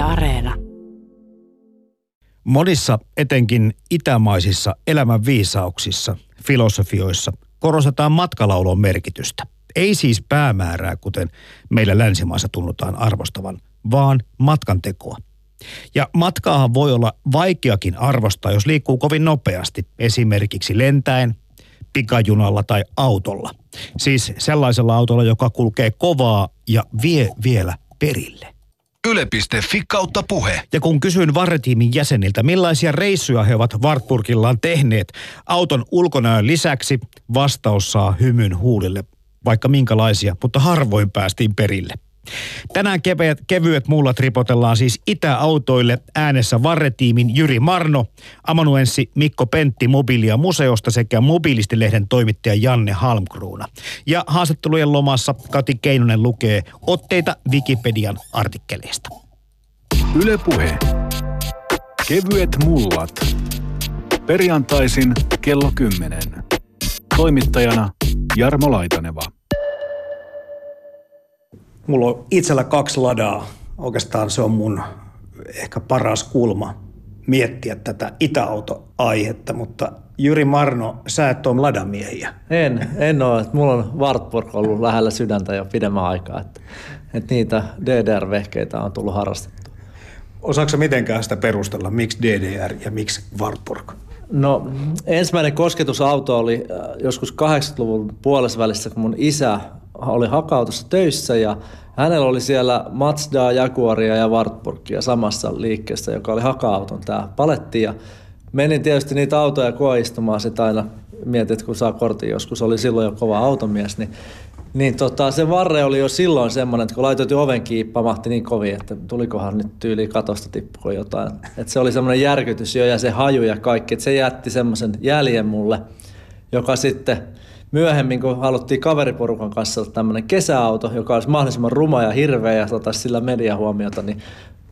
Areena. Monissa etenkin itämaisissa elämän viisauksissa, filosofioissa korostetaan matkalaulun merkitystä. Ei siis päämäärää, kuten meillä länsimaissa tunnutaan arvostavan, vaan matkan tekoa. Ja matkaahan voi olla vaikeakin arvostaa, jos liikkuu kovin nopeasti, esimerkiksi lentäen, pikajunalla tai autolla. Siis sellaisella autolla, joka kulkee kovaa ja vie vielä perille. Yle.fi kautta puhe. Ja kun kysyin varretiimin jäseniltä, millaisia reissuja he ovat Wartburgillaan tehneet auton ulkonäön lisäksi, vastaus saa hymyn huulille, vaikka minkälaisia, mutta harvoin päästiin perille. Tänään kevyet, kevyet mullat ripotellaan siis itäautoille äänessä Varretiimin Jyri Marno, amanuenssi Mikko Pentti Mobilia museosta sekä Mobilistilehden toimittaja Janne Halmkruuna. Ja haastattelujen lomassa Kati Keinonen lukee otteita Wikipedian artikkeleista. Ylepuhe. Kevyet mullat. Perjantaisin kello 10. Toimittajana Jarmo Laitaneva. Mulla on itsellä kaksi ladaa. Oikeastaan se on mun ehkä paras kulma miettiä tätä itäautoaihetta, mutta Jyri Marno, sä et ole ladamiehiä. En, en ole. Mulla on Wartburg ollut lähellä sydäntä jo pidemmän aikaa, että, että niitä DDR-vehkeitä on tullut harrastettua. Osaatko mitenkään sitä perustella, miksi DDR ja miksi Wartburg? No ensimmäinen kosketusauto oli äh, joskus 80-luvun puolessa kun mun isä oli hakautussa töissä ja hänellä oli siellä Mazda, Jaguaria ja Wartburgia samassa liikkeessä, joka oli haka-auton tämä paletti. Ja menin tietysti niitä autoja koistumaan sitten aina mietin, että kun saa kortin joskus, oli silloin jo kova automies, niin, niin tota, se varre oli jo silloin semmoinen, että kun laitoit oven kiinni, pamahti niin kovin, että tulikohan nyt tyyli katosta tippuko jotain. Että se oli semmoinen järkytys jo ja se haju ja kaikki, että se jätti semmoisen jäljen mulle, joka sitten – myöhemmin, kun haluttiin kaveriporukan kanssa tämmöinen kesäauto, joka olisi mahdollisimman ruma ja hirveä ja saataisiin sillä mediahuomiota, niin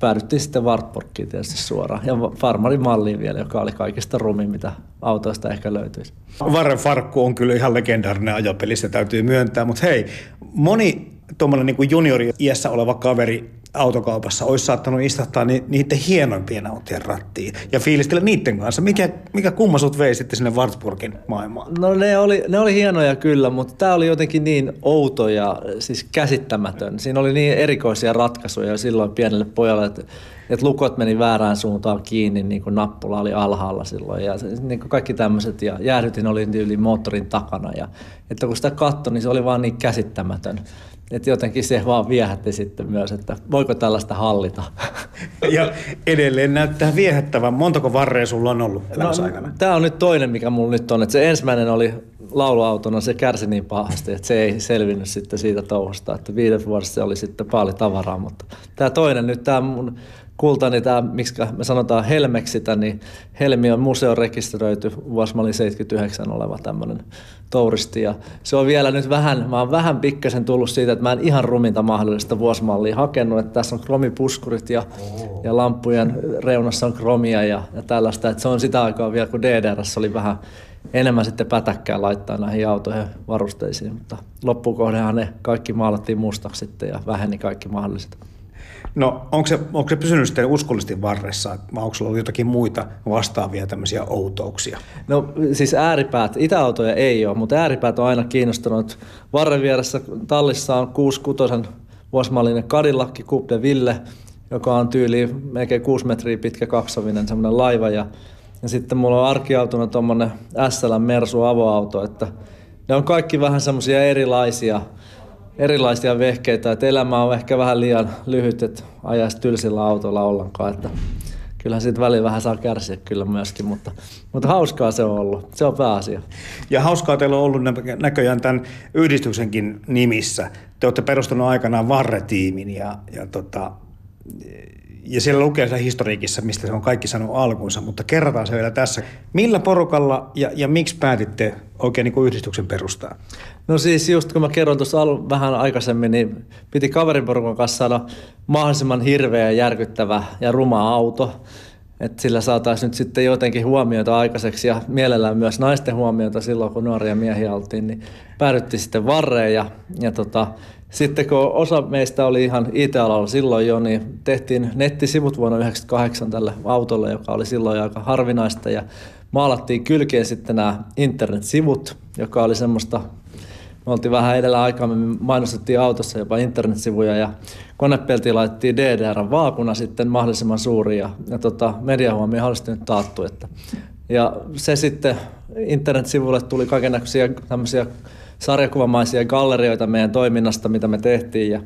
päädyttiin sitten Wartburgiin tietysti suoraan. Ja Farmarin malliin vielä, joka oli kaikista rumin, mitä autoista ehkä löytyisi. Varren Farkku on kyllä ihan legendaarinen ajopeli, se täytyy myöntää. Mutta hei, moni tuommoinen niin juniori iässä oleva kaveri autokaupassa olisi saattanut istahtaa ni, niiden hienoimpien autojen rattiin ja fiilistellä niiden kanssa. Mikä, mikä kumma sut vei sitten sinne Wartburgin maailmaan? No ne oli, ne oli hienoja kyllä, mutta tämä oli jotenkin niin outo ja siis käsittämätön. Siinä oli niin erikoisia ratkaisuja silloin pienelle pojalle, että, että lukot meni väärään suuntaan kiinni, niin kuin nappula oli alhaalla silloin ja niin kuin kaikki tämmöiset ja jäähdytin oli yli moottorin takana ja että kun sitä katsoi, niin se oli vaan niin käsittämätön. Että jotenkin se vaan viehätti sitten myös, että voiko tällaista hallita. Ja edelleen näyttää viehättävän. Montako varrea sulla on ollut no, aikana? Tämä on nyt toinen, mikä mulla nyt on. Että se ensimmäinen oli lauluautona, se kärsi niin pahasti, että se ei selvinnyt sitten siitä touhusta. Että viiden vuodessa se oli sitten paljon tavaraa, mutta tämä toinen nyt, tämä mun kultani, tämä, miksi me sanotaan Helmeksitä, niin Helmi on museon rekisteröity vuosimalli 79 oleva tämmöinen touristi. Ja se on vielä nyt vähän, mä oon vähän pikkasen tullut siitä, että mä en ihan ruminta mahdollista vuosimallia hakenut, että tässä on kromipuskurit ja, ja lampujen reunassa on kromia ja, ja tällaista. Että se on sitä aikaa vielä, kun DDRssä oli vähän enemmän sitten pätäkkää laittaa näihin autoihin varusteisiin, mutta loppukohdehan ne kaikki maalattiin mustaksi sitten ja väheni kaikki mahdolliset. No onko se, onko se pysynyt sitten uskollisesti varressa, vai onko ollut jotakin muita vastaavia tämmöisiä outouksia? No siis ääripäät, itäautoja ei ole, mutta ääripäät on aina kiinnostunut. Varren vieressä tallissa on 66 vuosimallinen Cadillac Coupe de Ville, joka on tyyli melkein 6 metriä pitkä kaksovinen semmoinen laiva ja, ja sitten mulla on arkiautona tuommoinen SL Mersu avoauto, että ne on kaikki vähän semmoisia erilaisia – erilaisia vehkeitä, että elämä on ehkä vähän liian lyhyt, että ajaisi tylsillä autolla ollenkaan, että kyllähän siitä välillä vähän saa kärsiä kyllä myöskin, mutta, mutta hauskaa se on ollut. Se on pääasia. Ja hauskaa teillä on ollut näköjään tämän yhdistyksenkin nimissä. Te olette perustanut aikanaan Varre-tiimin ja, ja, tota, ja siellä lukee se historiikissa, mistä se on kaikki sanonut alkunsa, mutta kerrataan se vielä tässä. Millä porukalla ja, ja miksi päätitte oikein niin kuin yhdistyksen perustaa? No siis just kun mä kerron tuossa vähän aikaisemmin, niin piti kaveriporukan kanssa saada mahdollisimman hirveä ja järkyttävä ja ruma auto. Että sillä saataisiin nyt sitten jotenkin huomiota aikaiseksi ja mielellään myös naisten huomiota silloin, kun nuoria miehiä oltiin, niin päädyttiin sitten varreen ja, ja tota, sitten kun osa meistä oli ihan IT-alalla silloin jo, niin tehtiin nettisivut vuonna 1998 tälle autolle, joka oli silloin aika harvinaista ja maalattiin kylkeen sitten nämä internetsivut, joka oli semmoista, me oltiin vähän edellä aikaa, me mainostettiin autossa jopa internetsivuja ja konepeltiin laitettiin DDR-vaakuna sitten mahdollisimman suuri ja, ja tota, mediahuomio oli nyt taattu. Että, ja se sitten internetsivuille tuli kaikenlaisia tämmöisiä sarjakuvamaisia gallerioita meidän toiminnasta, mitä me tehtiin ja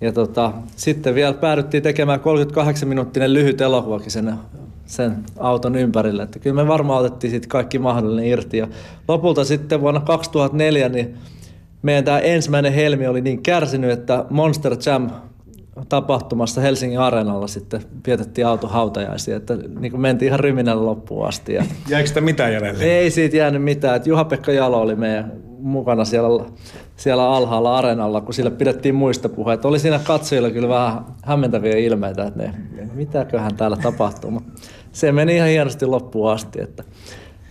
ja tota, sitten vielä päädyttiin tekemään 38-minuuttinen lyhyt elokuvakin sen sen auton ympärille. Että kyllä me varmaan otettiin sitten kaikki mahdollinen irti. Ja lopulta sitten vuonna 2004 niin meidän tämä ensimmäinen helmi oli niin kärsinyt, että Monster Jam tapahtumassa Helsingin Areenalla sitten vietettiin autohautajaisia, että niin kuin mentiin ihan ryminällä loppuun asti. Ja Jäikö sitä mitään jäljelle? Ei siitä jäänyt mitään. Että Juha-Pekka Jalo oli meidän mukana siellä, siellä alhaalla areenalla, kun sille pidettiin muista puheita. Oli siinä katsojilla kyllä vähän hämmentäviä ilmeitä, että ne, mitäköhän täällä tapahtuu. Mutta se meni ihan hienosti loppuun asti. Että.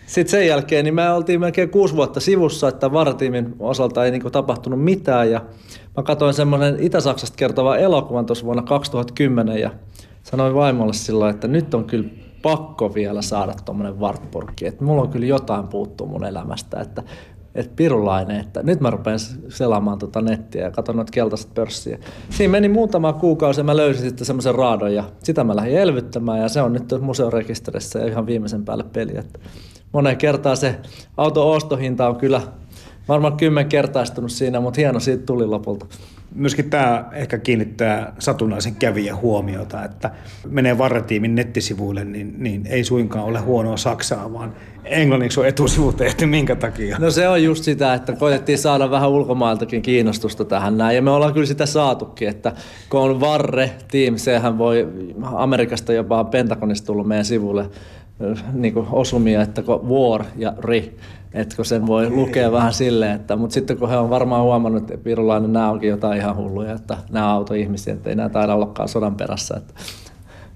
Sitten sen jälkeen niin me oltiin melkein kuusi vuotta sivussa, että varatiimin osalta ei niinku tapahtunut mitään. Ja mä katsoin semmoinen Itä-Saksasta kertova elokuvan tuossa vuonna 2010 ja sanoin vaimolle silloin, että nyt on kyllä pakko vielä saada tuommoinen Wartburgi, että mulla on kyllä jotain puuttuu mun elämästä, että että pirulainen, että nyt mä rupean selaamaan tota nettiä ja katson noita keltaiset pörssiä. Siinä meni muutama kuukausi ja mä löysin sitten semmoisen raadon ja sitä mä lähdin elvyttämään ja se on nyt museorekisterissä ja ihan viimeisen päälle peli. Että moneen kertaan se auto ostohinta on kyllä varmaan kymmenkertaistunut siinä, mutta hieno siitä tuli lopulta myöskin tämä ehkä kiinnittää satunnaisen kävijän huomiota, että menee varretiimin nettisivuille, niin, niin ei suinkaan ole huonoa Saksaa, vaan englanniksi on etusivu tehty minkä takia. No se on just sitä, että koetettiin saada vähän ulkomailtakin kiinnostusta tähän näin, ja me ollaan kyllä sitä saatukin, että kun on Varre Team, sehän voi Amerikasta jopa Pentagonista tullut meidän sivulle niin osumia, että War ja Ri, että kun sen voi lukea vähän silleen, että, mutta sitten kun he on varmaan huomannut, että virulainen nämä onkin jotain ihan hulluja, että nämä autoihmisiä, että ei nämä taida ollakaan sodan perässä, että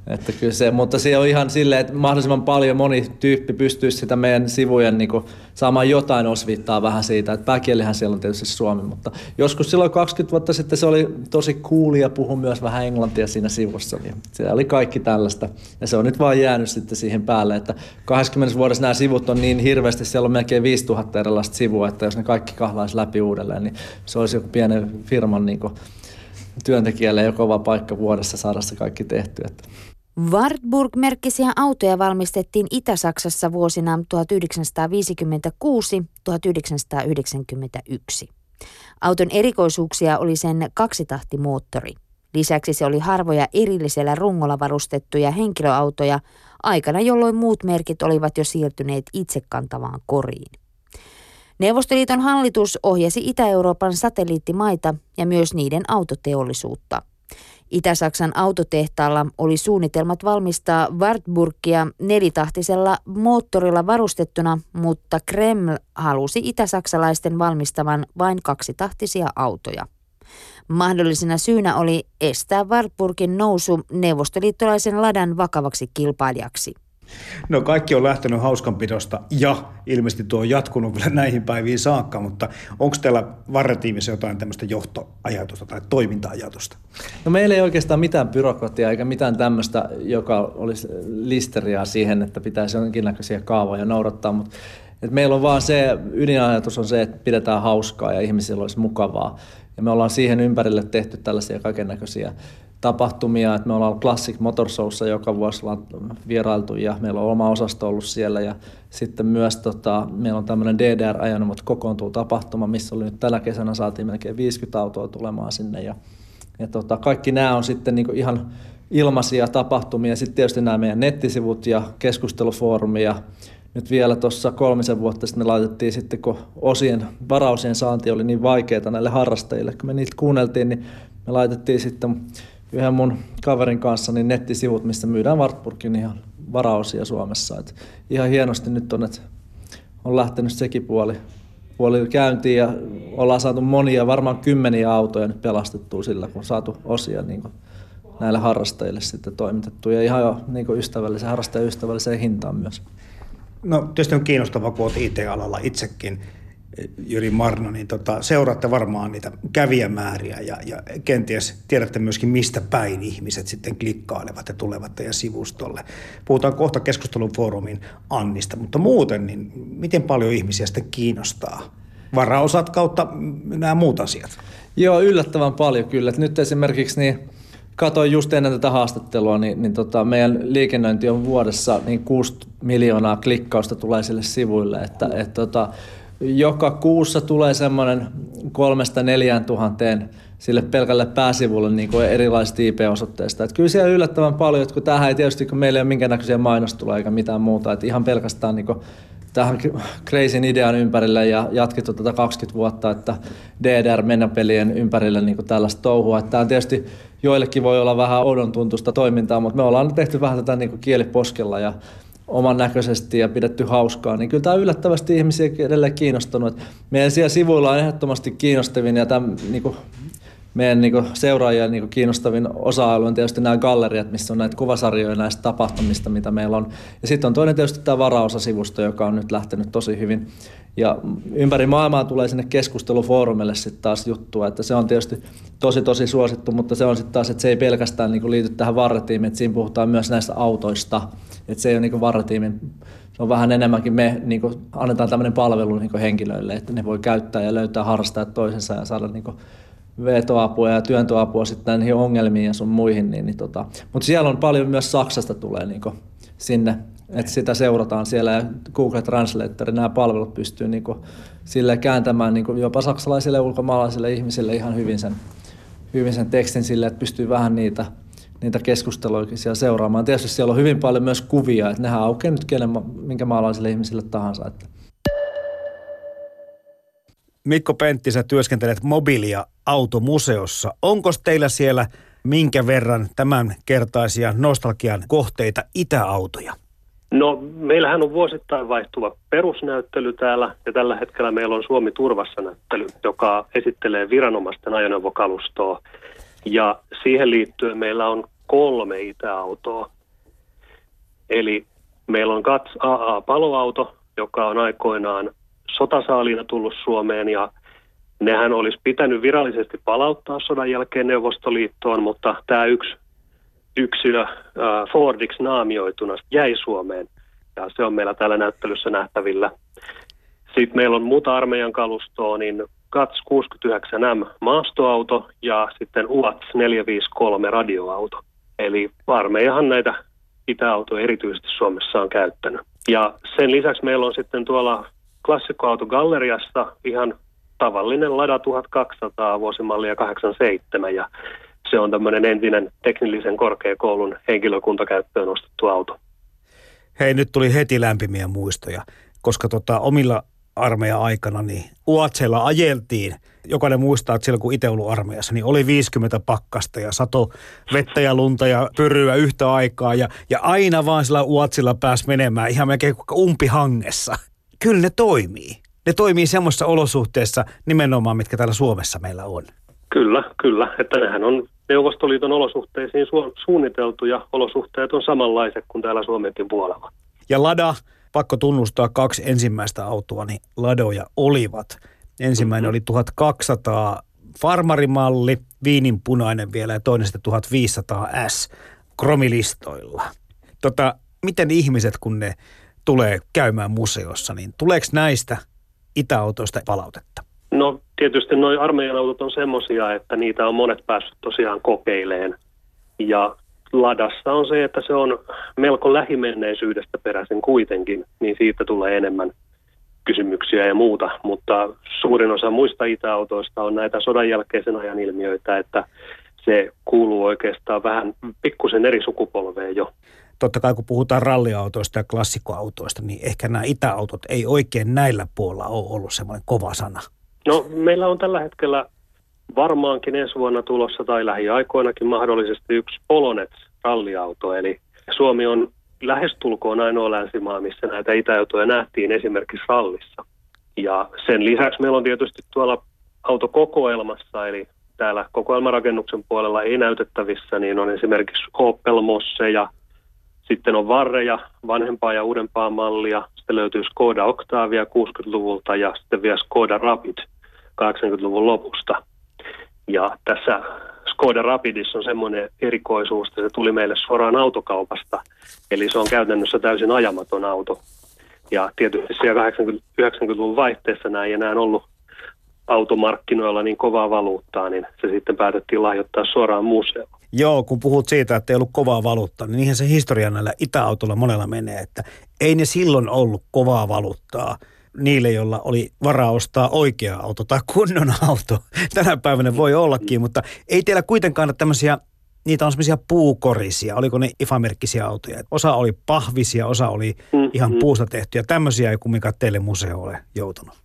että kyllä se, mutta se on ihan silleen, että mahdollisimman paljon moni tyyppi pystyisi sitä meidän sivujen niin kuin, saamaan jotain osviittaa vähän siitä, että pääkielihän siellä on tietysti suomi, mutta joskus silloin 20 vuotta sitten se oli tosi cool ja puhui myös vähän englantia siinä sivussa, niin se oli kaikki tällaista ja se on nyt vaan jäänyt sitten siihen päälle, että 20 vuodessa nämä sivut on niin hirveästi, siellä on melkein 5000 erilaista sivua, että jos ne kaikki kahlaisi läpi uudelleen, niin se olisi joku pienen firman niin kuin, työntekijälle jo kova paikka vuodessa saada se kaikki tehty. Wartburg-merkkisiä autoja valmistettiin Itä-Saksassa vuosina 1956-1991. Auton erikoisuuksia oli sen kaksitahtimoottori. Lisäksi se oli harvoja erillisellä rungolla varustettuja henkilöautoja aikana, jolloin muut merkit olivat jo siirtyneet itsekantavaan koriin. Neuvostoliiton hallitus ohjasi Itä-Euroopan satelliittimaita ja myös niiden autoteollisuutta – Itä-Saksan autotehtaalla oli suunnitelmat valmistaa Wartburgia nelitahtisella moottorilla varustettuna, mutta Kreml halusi itä-saksalaisten valmistavan vain kaksitahtisia autoja. Mahdollisena syynä oli estää Wartburgin nousu neuvostoliittolaisen ladan vakavaksi kilpailijaksi. No kaikki on lähtenyt hauskanpidosta ja ilmeisesti tuo on jatkunut vielä näihin päiviin saakka, mutta onko teillä varretiimissä jotain tämmöistä johtoajatusta tai toiminta-ajatusta? No meillä ei oikeastaan mitään byrokratiaa eikä mitään tämmöistä, joka olisi listeriaa siihen, että pitäisi jonkinlaisia kaavoja noudattaa, mutta et meillä on vaan se, ydinajatus on se, että pidetään hauskaa ja ihmisillä olisi mukavaa. Ja me ollaan siihen ympärille tehty tällaisia kaikennäköisiä tapahtumia, että me ollaan Classic Motor Showssa joka vuosi vierailtu ja meillä on oma osasto ollut siellä ja sitten myös tota, meillä on tämmöinen DDR-ajoneuvot kokoontuu tapahtuma, missä oli nyt tänä kesänä saatiin melkein 50 autoa tulemaan sinne ja, ja tota, kaikki nämä on sitten niin ihan ilmaisia tapahtumia. Sitten tietysti nämä meidän nettisivut ja keskustelufoorumi ja nyt vielä tuossa kolmisen vuotta sitten me laitettiin sitten, kun osien, varausien saanti oli niin vaikeaa näille harrastajille, kun me niitä kuunneltiin, niin me laitettiin sitten yhden mun kaverin kanssa niin nettisivut, missä myydään Wartburgin ihan varaosia Suomessa. Et ihan hienosti nyt on, että on lähtenyt sekin puoli, puoli käyntiin ja ollaan saatu monia, varmaan kymmeniä autoja nyt pelastettua sillä, kun on saatu osia niin kuin näille harrastajille sitten toimitettu ja ihan jo niin ystävällisen, harrastajaystävälliseen hintaan myös. No tietysti on kiinnostavaa, kun olet IT-alalla itsekin. Jyri Marno, niin tota, seuraatte varmaan niitä kävijämääriä ja, ja kenties tiedätte myöskin, mistä päin ihmiset sitten klikkailevat ja tulevat teidän sivustolle. Puhutaan kohta keskustelun foorumin Annista, mutta muuten, niin miten paljon ihmisiä sitten kiinnostaa varaosat kautta nämä muut asiat? Joo, yllättävän paljon kyllä. Et nyt esimerkiksi niin Katoin just ennen tätä haastattelua, niin, niin tota, meidän liikennöinti on vuodessa niin 6 miljoonaa klikkausta tulee sille sivuille, että et tota, joka kuussa tulee semmoinen kolmesta neljään tuhanteen sille pelkälle pääsivulle niin kuin erilaisista IP-osoitteista. Että kyllä siellä yllättävän paljon, että kun tämähän ei tietysti, kun meillä ei ole minkäännäköisiä mainostuloja eikä mitään muuta, että ihan pelkästään niin kuin tähän crazyn idean ympärille ja jatkettu tätä 20 vuotta, että DDR-mennäpelien ympärille niin kuin tällaista touhua. Että tämä tietysti joillekin voi olla vähän oudon tuntusta toimintaa, mutta me ollaan tehty vähän tätä niin kuin kieliposkella ja oman näköisesti ja pidetty hauskaa, niin kyllä tämä on yllättävästi ihmisiä edelleen kiinnostunut. Meidän siellä sivuilla on ehdottomasti kiinnostavin ja tämän niin kuin, meidän niin kuin, seuraajia niin kuin, kiinnostavin osa-alue on tietysti nämä galleriat, missä on näitä kuvasarjoja näistä tapahtumista, mitä meillä on. Ja sitten on toinen tietysti tämä varaosasivusto, joka on nyt lähtenyt tosi hyvin. Ja ympäri maailmaa tulee sinne keskustelufoorumille sitten taas juttua, että se on tietysti tosi tosi suosittu, mutta se on sitten taas, että se ei pelkästään niin kuin, liity tähän varretiimiin, että siinä puhutaan myös näistä autoista, että se ei ole niin varretiimin se on vähän enemmänkin me niin kuin, annetaan tämmöinen palvelu niin henkilöille, että ne voi käyttää ja löytää harrastajat toisensa ja saada niin kuin, vetoapua ja työntöapua sitten näihin ongelmiin ja sun muihin. Niin, niin tota. Mutta siellä on paljon myös Saksasta tulee niin kuin, sinne, että sitä seurataan siellä ja Google Translator, nämä palvelut pystyy niin kuin, sille kääntämään niin kuin, jopa saksalaisille ja ulkomaalaisille ihmisille ihan hyvin sen, hyvin sen tekstin sille, että pystyy vähän niitä – niitä keskusteluja siellä seuraamaan. Tietysti siellä on hyvin paljon myös kuvia, että nehän aukeaa nyt kenen, minkä maalaisille ihmisille tahansa. Että. Mikko Pentti, sä työskentelet mobiilia automuseossa. Onko teillä siellä minkä verran tämän kertaisia nostalgian kohteita itäautoja? No, meillähän on vuosittain vaihtuva perusnäyttely täällä, ja tällä hetkellä meillä on Suomi Turvassa näyttely, joka esittelee viranomaisten ajoneuvokalustoa. Ja siihen liittyen meillä on kolme itäautoa. Eli meillä on KATS AA-paloauto, joka on aikoinaan sotasaaliina tullut Suomeen ja nehän olisi pitänyt virallisesti palauttaa sodan jälkeen Neuvostoliittoon, mutta tämä yksi yksilö Fordiksi naamioituna jäi Suomeen ja se on meillä täällä näyttelyssä nähtävillä. Sitten meillä on muuta armeijan kalustoa, niin KATS 69M maastoauto ja sitten UATS 453 radioauto. Eli armeijahan näitä itäautoja erityisesti Suomessa on käyttänyt. Ja sen lisäksi meillä on sitten tuolla klassikkoautogalleriassa ihan tavallinen Lada 1200 vuosimallia 87 ja se on tämmöinen entinen teknillisen korkeakoulun henkilökuntakäyttöön ostettu auto. Hei, nyt tuli heti lämpimiä muistoja, koska tota, omilla armeijan aikana, niin Uatsella ajeltiin. Jokainen muistaa, että silloin kun itse ollut armeijassa, niin oli 50 pakkasta ja sato vettä ja lunta ja pyryä yhtä aikaa. Ja, ja aina vaan sillä Uatsilla pääsi menemään ihan melkein umpihangessa. Kyllä ne toimii. Ne toimii semmoisissa olosuhteissa nimenomaan, mitkä täällä Suomessa meillä on. Kyllä, kyllä. Että nehän on Neuvostoliiton olosuhteisiin su- suunniteltu ja olosuhteet on samanlaiset kuin täällä Suomenkin puolella. Ja Lada pakko tunnustaa kaksi ensimmäistä autoa, niin ladoja olivat. Ensimmäinen oli 1200 farmarimalli, viinin punainen vielä ja toinen sitten 1500 S kromilistoilla. Tota, miten ihmiset, kun ne tulee käymään museossa, niin tuleeko näistä itäautoista palautetta? No tietysti nuo armeijan autot on semmoisia, että niitä on monet päässyt tosiaan kokeileen. Ja ladassa on se, että se on melko lähimenneisyydestä peräisin kuitenkin, niin siitä tulee enemmän kysymyksiä ja muuta, mutta suurin osa muista itäautoista on näitä sodan jälkeisen ajan ilmiöitä, että se kuuluu oikeastaan vähän pikkusen eri sukupolveen jo. Totta kai kun puhutaan ralliautoista ja klassikkoautoista, niin ehkä nämä itäautot ei oikein näillä puolella ole ollut semmoinen kova sana. No meillä on tällä hetkellä varmaankin ensi vuonna tulossa tai lähiaikoinakin mahdollisesti yksi Polonets ralliauto. Eli Suomi on lähestulkoon ainoa länsimaa, missä näitä itäautoja nähtiin esimerkiksi rallissa. Ja sen lisäksi meillä on tietysti tuolla autokokoelmassa, eli täällä kokoelmarakennuksen puolella ei näytettävissä, niin on esimerkiksi Opel Mosse ja sitten on Varreja, vanhempaa ja uudempaa mallia. Sitten löytyy Skoda Octavia 60-luvulta ja sitten vielä Skoda Rapid 80-luvun lopusta. Ja tässä Skoda Rapidissa on semmoinen erikoisuus, että se tuli meille suoraan autokaupasta. Eli se on käytännössä täysin ajamaton auto. Ja tietysti siellä 80-90-luvun vaihteessa näin ei enää ollut automarkkinoilla niin kovaa valuuttaa, niin se sitten päätettiin lahjoittaa suoraan museoon. Joo, kun puhut siitä, että ei ollut kovaa valuuttaa, niin niinhän se historia näillä itäautolla monella menee, että ei ne silloin ollut kovaa valuuttaa niille, joilla oli varaa ostaa oikea auto tai kunnon auto. Tänä päivänä voi ollakin, mutta ei teillä kuitenkaan ole tämmöisiä niitä on semmoisia puukorisia, oliko ne ifamerkkisiä autoja. Osa oli pahvisia, osa oli mm-hmm. ihan puusta tehtyjä. Tämmöisiä ei kumminkaan teille museo ole joutunut.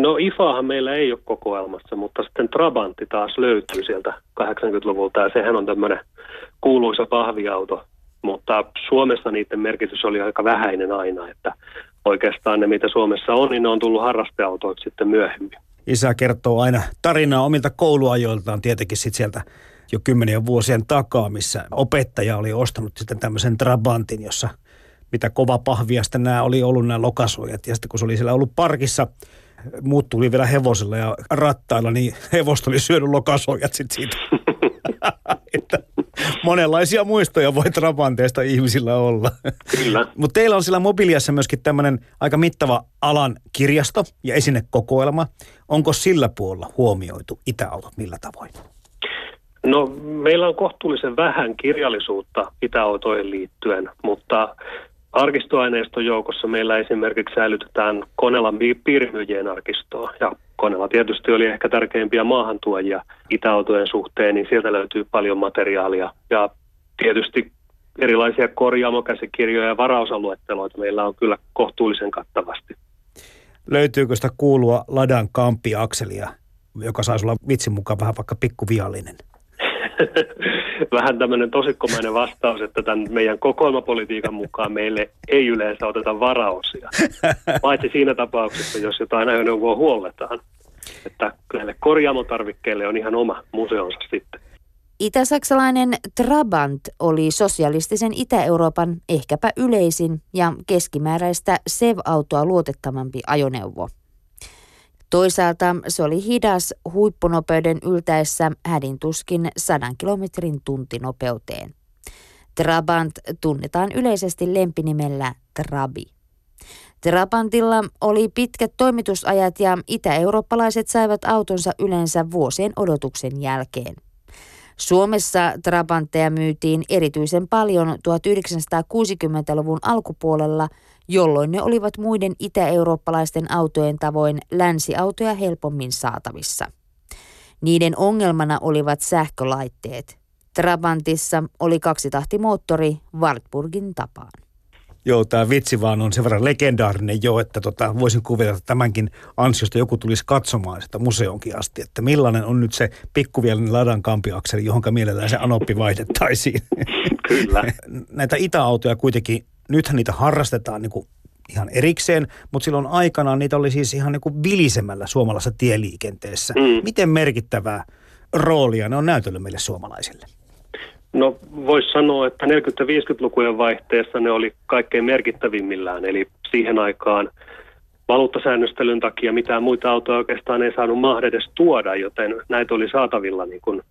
No IFAhan meillä ei ole kokoelmassa, mutta sitten Trabantti taas löytyy sieltä 80-luvulta ja sehän on tämmöinen kuuluisa pahviauto, mutta Suomessa niiden merkitys oli aika vähäinen aina, että oikeastaan ne mitä Suomessa on, niin ne on tullut harrasteautoiksi sitten myöhemmin. Isä kertoo aina tarinaa omilta kouluajoiltaan tietenkin sitten sieltä jo kymmenien vuosien takaa, missä opettaja oli ostanut sitten tämmöisen Trabantin, jossa mitä kova pahvia sitten nämä oli ollut nämä lokasuojat. Ja sitten kun se oli siellä ollut parkissa, muut tuli vielä hevosilla ja rattailla, niin hevosta oli syönyt lokasuojat sitten siitä. että monenlaisia muistoja voi Trabanteesta ihmisillä olla. Kyllä. Mutta teillä on siellä mobiliassa myöskin tämmöinen aika mittava alan kirjasto ja esinekokoelma. Onko sillä puolella huomioitu itäautot millä tavoin? No meillä on kohtuullisen vähän kirjallisuutta itäautoihin liittyen, mutta arkistoaineiston joukossa meillä esimerkiksi säilytetään Konelan piirimyyjien arkistoa. Ja Konela tietysti oli ehkä tärkeimpiä maahantuojia itäautojen suhteen, niin sieltä löytyy paljon materiaalia. Ja tietysti erilaisia korjaamokäsikirjoja ja varausaluetteloita meillä on kyllä kohtuullisen kattavasti. Löytyykö sitä kuulua Ladan kampiakselia, joka saisi olla vitsin mukaan vähän vaikka pikkuviallinen? vähän tämmöinen tosikkomainen vastaus, että tämän meidän kokoelmapolitiikan mukaan meille ei yleensä oteta varaosia. Paitsi siinä tapauksessa, jos jotain ajoneuvoa huolletaan. Että näille korjaamotarvikkeille on ihan oma museonsa sitten. Itä-saksalainen Trabant oli sosialistisen Itä-Euroopan ehkäpä yleisin ja keskimääräistä SEV-autoa luotettavampi ajoneuvo. Toisaalta se oli hidas huippunopeuden yltäessä hädintuskin 100 kilometrin tuntinopeuteen. Trabant tunnetaan yleisesti lempinimellä Trabi. Trabantilla oli pitkät toimitusajat ja itä-eurooppalaiset saivat autonsa yleensä vuosien odotuksen jälkeen. Suomessa Trabantteja myytiin erityisen paljon 1960-luvun alkupuolella – jolloin ne olivat muiden itä-eurooppalaisten autojen tavoin länsiautoja helpommin saatavissa. Niiden ongelmana olivat sähkölaitteet. Trabantissa oli kaksitahtimoottori Wartburgin tapaan. Joo, tämä vitsi vaan on sen verran legendaarinen jo, että tota, voisin kuvitella, että tämänkin ansiosta joku tulisi katsomaan sitä museonkin asti, että millainen on nyt se pikkuvielinen ladan kampiakseli, johon mielellään se anoppi vaihdettaisiin. Kyllä. Näitä itäautoja kuitenkin nythän niitä harrastetaan niin kuin ihan erikseen, mutta silloin aikanaan niitä oli siis ihan niin kuin vilisemällä suomalaisessa tieliikenteessä. Mm. Miten merkittävää roolia ne on näytellyt meille suomalaisille? No voisi sanoa, että 40-50-lukujen vaihteessa ne oli kaikkein merkittävimmillään, eli siihen aikaan valuuttasäännöstelyn takia mitään muita autoja oikeastaan ei saanut mahdollisesti edes tuoda, joten näitä oli saatavilla niin kuin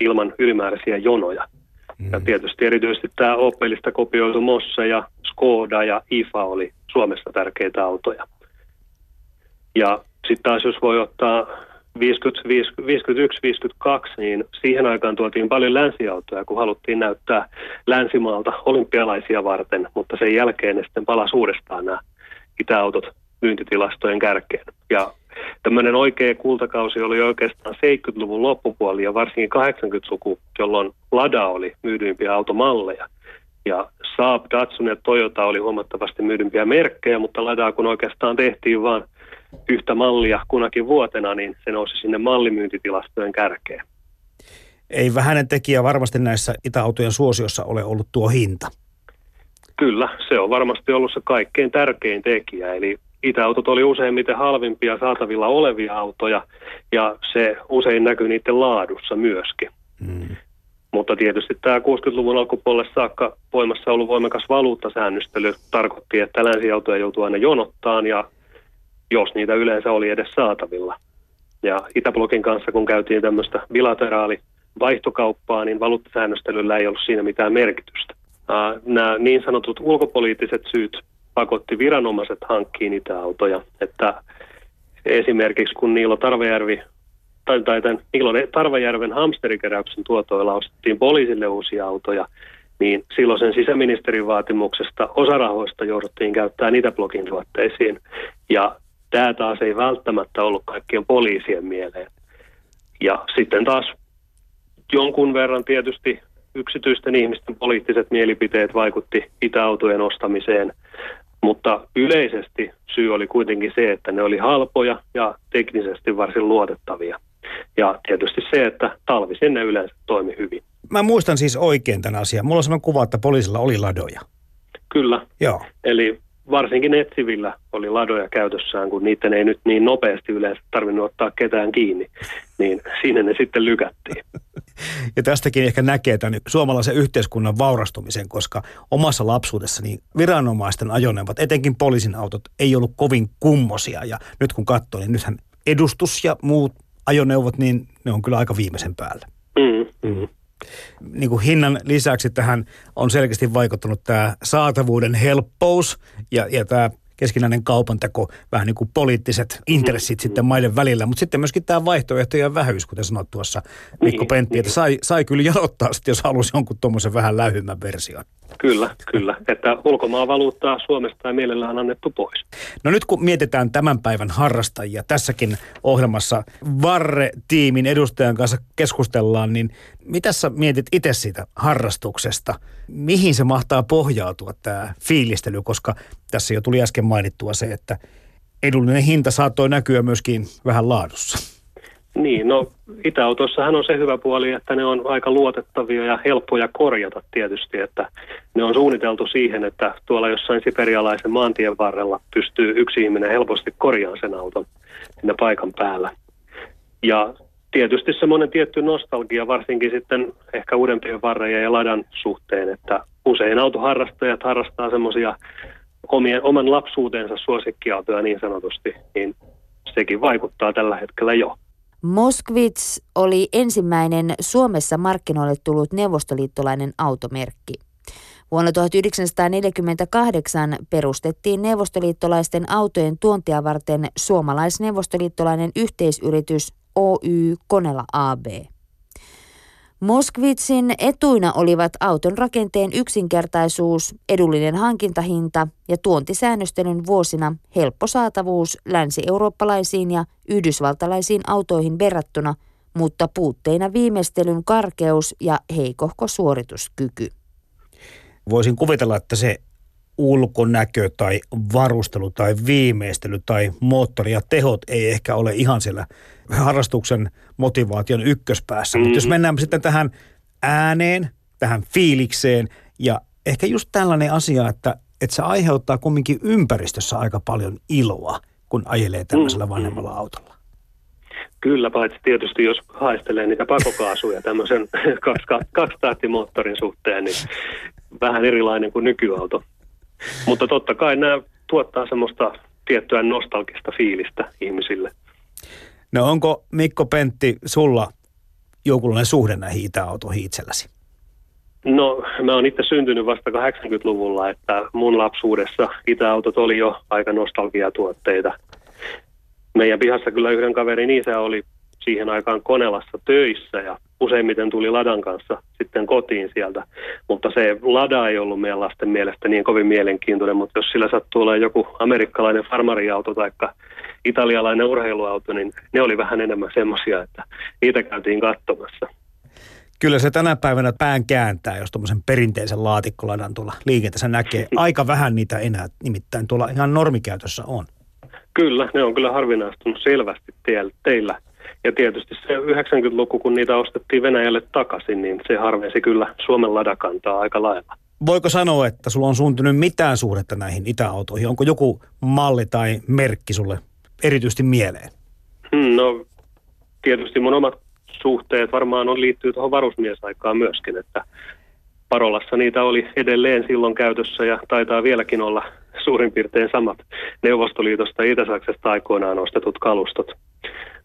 ilman ylimääräisiä jonoja. Ja tietysti erityisesti tämä Opelista kopioitu Mosse ja Skoda ja IFA oli Suomessa tärkeitä autoja. Ja sitten taas jos voi ottaa 51-52, niin siihen aikaan tuotiin paljon länsiautoja, kun haluttiin näyttää länsimaalta olympialaisia varten, mutta sen jälkeen ne sitten palasi uudestaan nämä itäautot myyntitilastojen kärkeen. Ja tämmöinen oikea kultakausi oli oikeastaan 70-luvun loppupuoli ja varsinkin 80-luku, jolloin Lada oli myydyimpiä automalleja. Ja Saab, Datsun ja Toyota oli huomattavasti myydympiä merkkejä, mutta Ladaa kun oikeastaan tehtiin vain yhtä mallia kunakin vuotena, niin se nousi sinne mallimyyntitilastojen kärkeen. Ei vähäinen tekijä varmasti näissä itäautojen suosiossa ole ollut tuo hinta. Kyllä, se on varmasti ollut se kaikkein tärkein tekijä. Eli itäautot oli useimmiten halvimpia saatavilla olevia autoja ja se usein näkyy niiden laadussa myöskin. Hmm. Mutta tietysti tämä 60-luvun alkupuolelle saakka voimassa ollut voimakas valuuttasäännöstely tarkoitti, että länsiautoja joutuu aina jonottaan ja jos niitä yleensä oli edes saatavilla. Ja Itäblokin kanssa, kun käytiin tämmöistä bilateraali vaihtokauppaa, niin valuuttasäännöstelyllä ei ollut siinä mitään merkitystä. Nämä niin sanotut ulkopoliittiset syyt pakotti viranomaiset hankkiin niitä autoja, että esimerkiksi kun Niilo Tarvajärvi tai, tai tämän Niilo Tarvajärven hamsterikeräyksen tuotoilla ostettiin poliisille uusia autoja, niin silloisen sisäministerin vaatimuksesta osarahoista jouduttiin käyttämään niitä blogin tuotteisiin. Ja tämä taas ei välttämättä ollut kaikkien poliisien mieleen. Ja sitten taas jonkun verran tietysti yksityisten ihmisten poliittiset mielipiteet vaikutti itäautojen ostamiseen, mutta yleisesti syy oli kuitenkin se, että ne oli halpoja ja teknisesti varsin luotettavia. Ja tietysti se, että talvisin ne yleensä toimi hyvin. Mä muistan siis oikein tämän asian. Mulla on sellainen kuva, että poliisilla oli ladoja. Kyllä. Joo. Eli varsinkin etsivillä oli ladoja käytössään, kun niiden ei nyt niin nopeasti yleensä tarvinnut ottaa ketään kiinni, niin siinä ne sitten lykättiin. Ja tästäkin ehkä näkee tämän suomalaisen yhteiskunnan vaurastumisen, koska omassa lapsuudessani viranomaisten ajoneuvot, etenkin poliisin autot, ei ollut kovin kummosia. Ja nyt kun katsoo, niin nythän edustus ja muut ajoneuvot, niin ne on kyllä aika viimeisen päällä. Mm, mm niin kuin hinnan lisäksi tähän on selkeästi vaikuttanut tämä saatavuuden helppous ja, ja tämä keskinäinen kaupanteko, vähän niin kuin poliittiset intressit mm. sitten maiden välillä, mutta sitten myöskin tämä vaihtoehtojen vähyys, kuten sanoit tuossa Mikko niin, Pentti, niin. että sai, sai kyllä janottaa sitten, jos halusi jonkun tuommoisen vähän lähymän version. Kyllä, kyllä. Että ulkomaan valuuttaa Suomesta ei mielellään annettu pois. No nyt kun mietitään tämän päivän harrastajia, tässäkin ohjelmassa Varre-tiimin edustajan kanssa keskustellaan, niin mitä sä mietit itse siitä harrastuksesta? Mihin se mahtaa pohjautua tämä fiilistely, koska tässä jo tuli äsken mainittua se, että edullinen hinta saattoi näkyä myöskin vähän laadussa. Niin, no itäautoissahan on se hyvä puoli, että ne on aika luotettavia ja helppoja korjata tietysti, että ne on suunniteltu siihen, että tuolla jossain siperialaisen maantien varrella pystyy yksi ihminen helposti korjaamaan sen auton siinä paikan päällä. Ja tietysti semmoinen tietty nostalgia, varsinkin sitten ehkä uudempien varreja ja ladan suhteen, että usein autoharrastajat harrastaa semmoisia omien, oman lapsuutensa suosikkiautoja niin sanotusti, niin sekin vaikuttaa tällä hetkellä jo. Moskvits oli ensimmäinen Suomessa markkinoille tullut neuvostoliittolainen automerkki. Vuonna 1948 perustettiin neuvostoliittolaisten autojen tuontia varten suomalaisneuvostoliittolainen yhteisyritys Oy Konela AB. Moskvitsin etuina olivat auton rakenteen yksinkertaisuus, edullinen hankintahinta ja tuontisäännöstelyn vuosina helppo saatavuus länsi-eurooppalaisiin ja yhdysvaltalaisiin autoihin verrattuna, mutta puutteina viimeistelyn karkeus ja heikohko suorituskyky. Voisin kuvitella, että se ulkonäkö tai varustelu tai viimeistely tai moottori ja tehot ei ehkä ole ihan siellä harrastuksen motivaation ykköspäässä. Mm-hmm. Mutta jos mennään sitten tähän ääneen, tähän fiilikseen ja ehkä just tällainen asia, että, että se aiheuttaa kumminkin ympäristössä aika paljon iloa, kun ajelee tämmöisellä mm-hmm. vanhemmalla autolla. Kyllä, paitsi tietysti jos haistelee niitä pakokaasuja tämmöisen kaksitahtimoottorin suhteen, niin vähän erilainen kuin nykyauto. Mutta totta kai nämä tuottaa semmoista tiettyä nostalgista fiilistä ihmisille. No onko Mikko Pentti sulla jokinlainen suhde näihin itäautoihin itselläsi? No mä oon itse syntynyt vasta 80-luvulla, että mun lapsuudessa itäautot oli jo aika nostalgiatuotteita. Meidän pihassa kyllä yhden kaverin isä oli siihen aikaan Konelassa töissä ja useimmiten tuli ladan kanssa sitten kotiin sieltä. Mutta se lada ei ollut meidän lasten mielestä niin kovin mielenkiintoinen, mutta jos sillä sattuu olemaan joku amerikkalainen farmariauto tai italialainen urheiluauto, niin ne oli vähän enemmän semmoisia, että niitä käytiin katsomassa. Kyllä se tänä päivänä pään kääntää, jos tuommoisen perinteisen laatikkoladan tuolla liikenteessä näkee. Aika vähän niitä enää nimittäin tuolla ihan normikäytössä on. Kyllä, ne on kyllä harvinaistunut selvästi teillä. Ja tietysti se 90-luku, kun niitä ostettiin Venäjälle takaisin, niin se harvensi kyllä Suomen ladakantaa aika lailla. Voiko sanoa, että sulla on suuntunut mitään suhdetta näihin itäautoihin? Onko joku malli tai merkki sulle erityisesti mieleen? Hmm, no tietysti mun omat suhteet varmaan on liittyy tuohon varusmiesaikaan myöskin, että Parolassa niitä oli edelleen silloin käytössä ja taitaa vieläkin olla suurin piirtein samat Neuvostoliitosta ja Itä-Saksasta aikoinaan ostetut kalustot.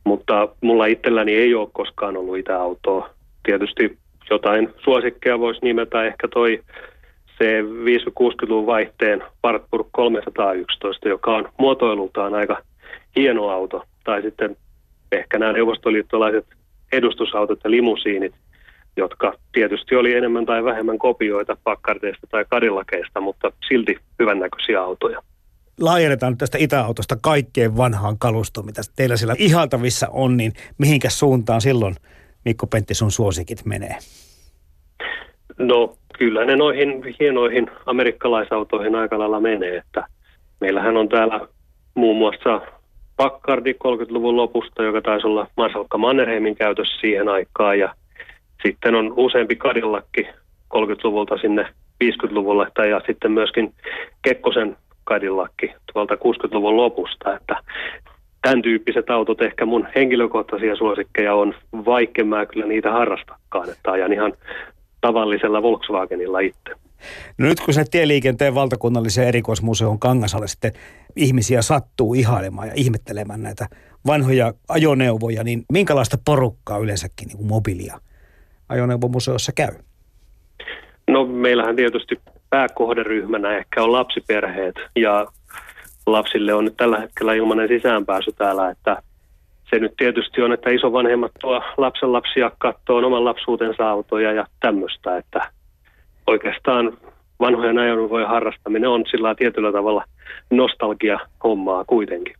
Mutta mulla itselläni ei ole koskaan ollut itäautoa. Tietysti jotain suosikkeja voisi nimetä ehkä toi se 50-60-luvun vaihteen Wartburg 311, joka on muotoilultaan aika hieno auto. Tai sitten ehkä nämä neuvostoliittolaiset edustusautot ja limusiinit, jotka tietysti oli enemmän tai vähemmän kopioita pakkarteista tai kadillakeista, mutta silti hyvännäköisiä autoja. Laajennetaan nyt tästä itäautosta kaikkeen vanhaan kalustoon, mitä teillä siellä ihaltavissa on, niin mihinkä suuntaan silloin Mikko Pentti sun suosikit menee? No kyllä ne noihin hienoihin amerikkalaisautoihin aika lailla menee, että meillähän on täällä muun muassa Packardi 30-luvun lopusta, joka taisi olla Marsalkka Mannerheimin käytössä siihen aikaan ja sitten on useampi kadillakki 30-luvulta sinne 50-luvulle tai ja sitten myöskin Kekkosen kadillakki tuolta 60-luvun lopusta, että tämän tyyppiset autot ehkä mun henkilökohtaisia suosikkeja on, vaikka mä kyllä niitä harrastakaan, että ajan ihan tavallisella Volkswagenilla itse. No nyt kun se tieliikenteen valtakunnallisen erikoismuseon Kangasalle sitten ihmisiä sattuu ihailemaan ja ihmettelemään näitä vanhoja ajoneuvoja, niin minkälaista porukkaa yleensäkin niin kuin mobiilia ajoneuvomuseossa käy? No meillähän tietysti pääkohderyhmänä ehkä on lapsiperheet ja lapsille on nyt tällä hetkellä ilmainen sisäänpääsy täällä, että se nyt tietysti on, että isovanhemmat tuo lapsen lapsia katsoo oman lapsuutensa autoja ja tämmöistä, että oikeastaan vanhojen ajoneuvojen harrastaminen on sillä tietyllä tavalla nostalgia-hommaa kuitenkin.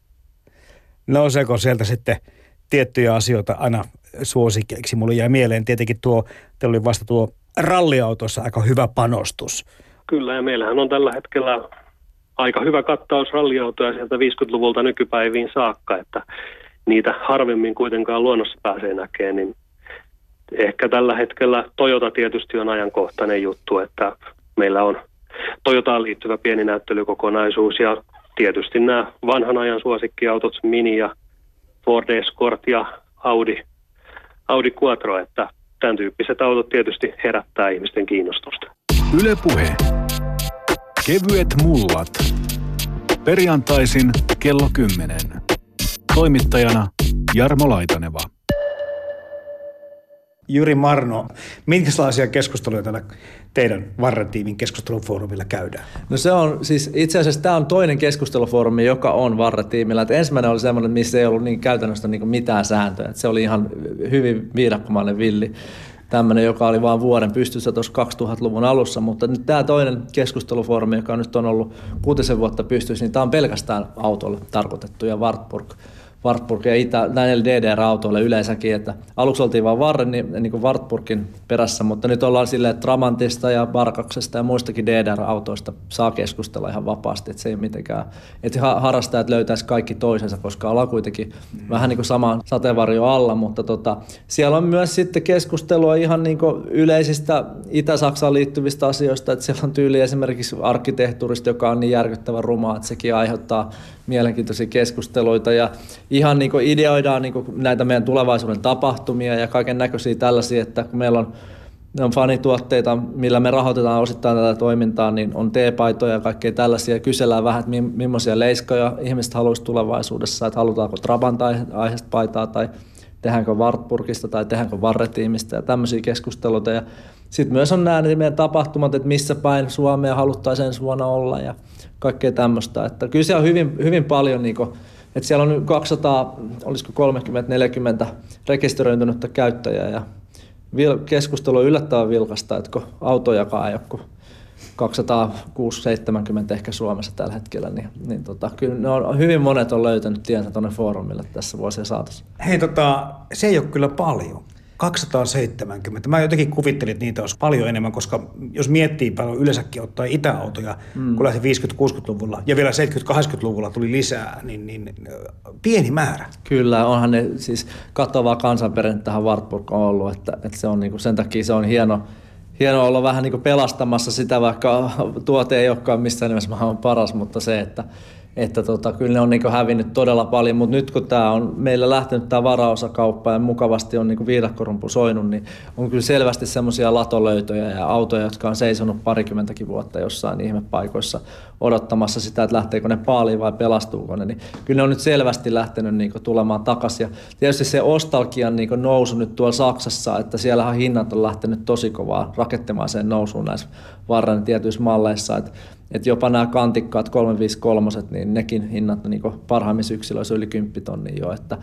Nouseeko sieltä sitten tiettyjä asioita aina suosikeiksi? Mulle jäi mieleen tietenkin tuo, teillä oli vasta tuo ralliautossa aika hyvä panostus. Kyllä, ja meillähän on tällä hetkellä aika hyvä kattaus ralliautoja sieltä 50-luvulta nykypäiviin saakka, että niitä harvemmin kuitenkaan luonnossa pääsee näkemään, niin ehkä tällä hetkellä Toyota tietysti on ajankohtainen juttu, että meillä on Toyotaan liittyvä pieni näyttelykokonaisuus ja tietysti nämä vanhan ajan suosikkiautot Mini ja Ford Escort ja Audi, Audi Quattro, että tämän tyyppiset autot tietysti herättää ihmisten kiinnostusta. Ylepuhe. Kevyet mullat. Perjantaisin kello 10. Toimittajana Jarmo Laitaneva. Jyri Marno, minkälaisia keskusteluja täällä teidän Varretiimin keskustelufoorumilla käydään? No se on siis itse asiassa tämä on toinen keskustelufoorumi, joka on Varretiimillä. Et ensimmäinen oli semmoinen, missä ei ollut niin käytännössä niin mitään sääntöjä. Et se oli ihan hyvin viidakkomainen villi tämmöinen, joka oli vain vuoden pystyssä tuossa 2000-luvun alussa, mutta nyt tämä toinen keskustelufoorumi, joka nyt on ollut kuutisen vuotta pystyssä, niin tämä on pelkästään autolle tarkoitettu ja Wartburg Wartburg ja Itä, näille DDR-autoille yleensäkin, että aluksi oltiin vain Varren, niin, niin kuin Wartburgin perässä, mutta nyt ollaan silleen, että Tramantista ja Barkaksesta ja muistakin DDR-autoista saa keskustella ihan vapaasti, että se ei mitenkään, että harrastajat löytäisi kaikki toisensa, koska ollaan kuitenkin mm. vähän niin kuin saman sateenvarjo alla, mutta tota, siellä on myös sitten keskustelua ihan niin kuin yleisistä Itä-Saksaan liittyvistä asioista, että siellä on tyyli esimerkiksi arkkitehtuurista, joka on niin järkyttävän rumaa, että sekin aiheuttaa mielenkiintoisia keskusteluita ja ihan niin ideoidaan niin näitä meidän tulevaisuuden tapahtumia ja kaiken näköisiä tällaisia, että kun meillä on, on fanituotteita, millä me rahoitetaan osittain tätä toimintaa, niin on teepaitoja ja kaikkea tällaisia. Kysellään vähän, että millaisia leiskoja ihmiset haluaisi tulevaisuudessa, että halutaanko Trabant-aiheesta paitaa tai tehdäänkö Wartburgista tai tehdäänkö Varretiimistä ja tämmöisiä keskusteluita. Ja sitten myös on nämä meidän tapahtumat, että missä päin Suomea haluttaisiin ensi vuonna olla ja kaikkea tämmöistä. Että kyllä siellä on hyvin, hyvin paljon, niin että siellä on 200, olisiko 30-40 rekisteröitynyttä käyttäjää ja keskustelu on yllättävän vilkasta, että kun autojakaan ei ole kuin 270 ehkä Suomessa tällä hetkellä, niin, niin tota, kyllä ne on, hyvin monet on löytänyt tiensä tuonne foorumille tässä vuosien saatossa. Hei, tota, se ei ole kyllä paljon. 270. Mä jotenkin kuvittelin, että niitä olisi paljon enemmän, koska jos miettii paljon yleensäkin ottaa itäautoja, mm. kun lähti 50-60-luvulla ja vielä 70-80-luvulla tuli lisää, niin, niin pieni määrä. Kyllä, onhan ne siis katovaa kansanperinne tähän Wartburg on ollut, että, että se on niin kuin, sen takia se on hieno, hieno olla vähän niin pelastamassa sitä, vaikka tuote ei olekaan missään nimessä maailman paras, mutta se, että että tota, kyllä ne on niin hävinnyt todella paljon, mutta nyt kun tämä on meillä lähtenyt tämä varaosakauppa ja mukavasti on niin viidakkorumpu soinut, niin on kyllä selvästi semmoisia latolöytöjä ja autoja, jotka on seisonut parikymmentäkin vuotta jossain ihmepaikoissa odottamassa sitä, että lähteekö ne paaliin vai pelastuuko ne, niin kyllä ne on nyt selvästi lähtenyt niin tulemaan takaisin. Ja tietysti se ostalkian niin nousu nyt tuolla Saksassa, että siellähän hinnat on lähtenyt tosi kovaa sen nousuun näissä varren tietyissä malleissa, että että jopa nämä kantikkaat 353, niin nekin hinnat niin parhaimmissa yksilöissä yli 10 tonnia jo, että,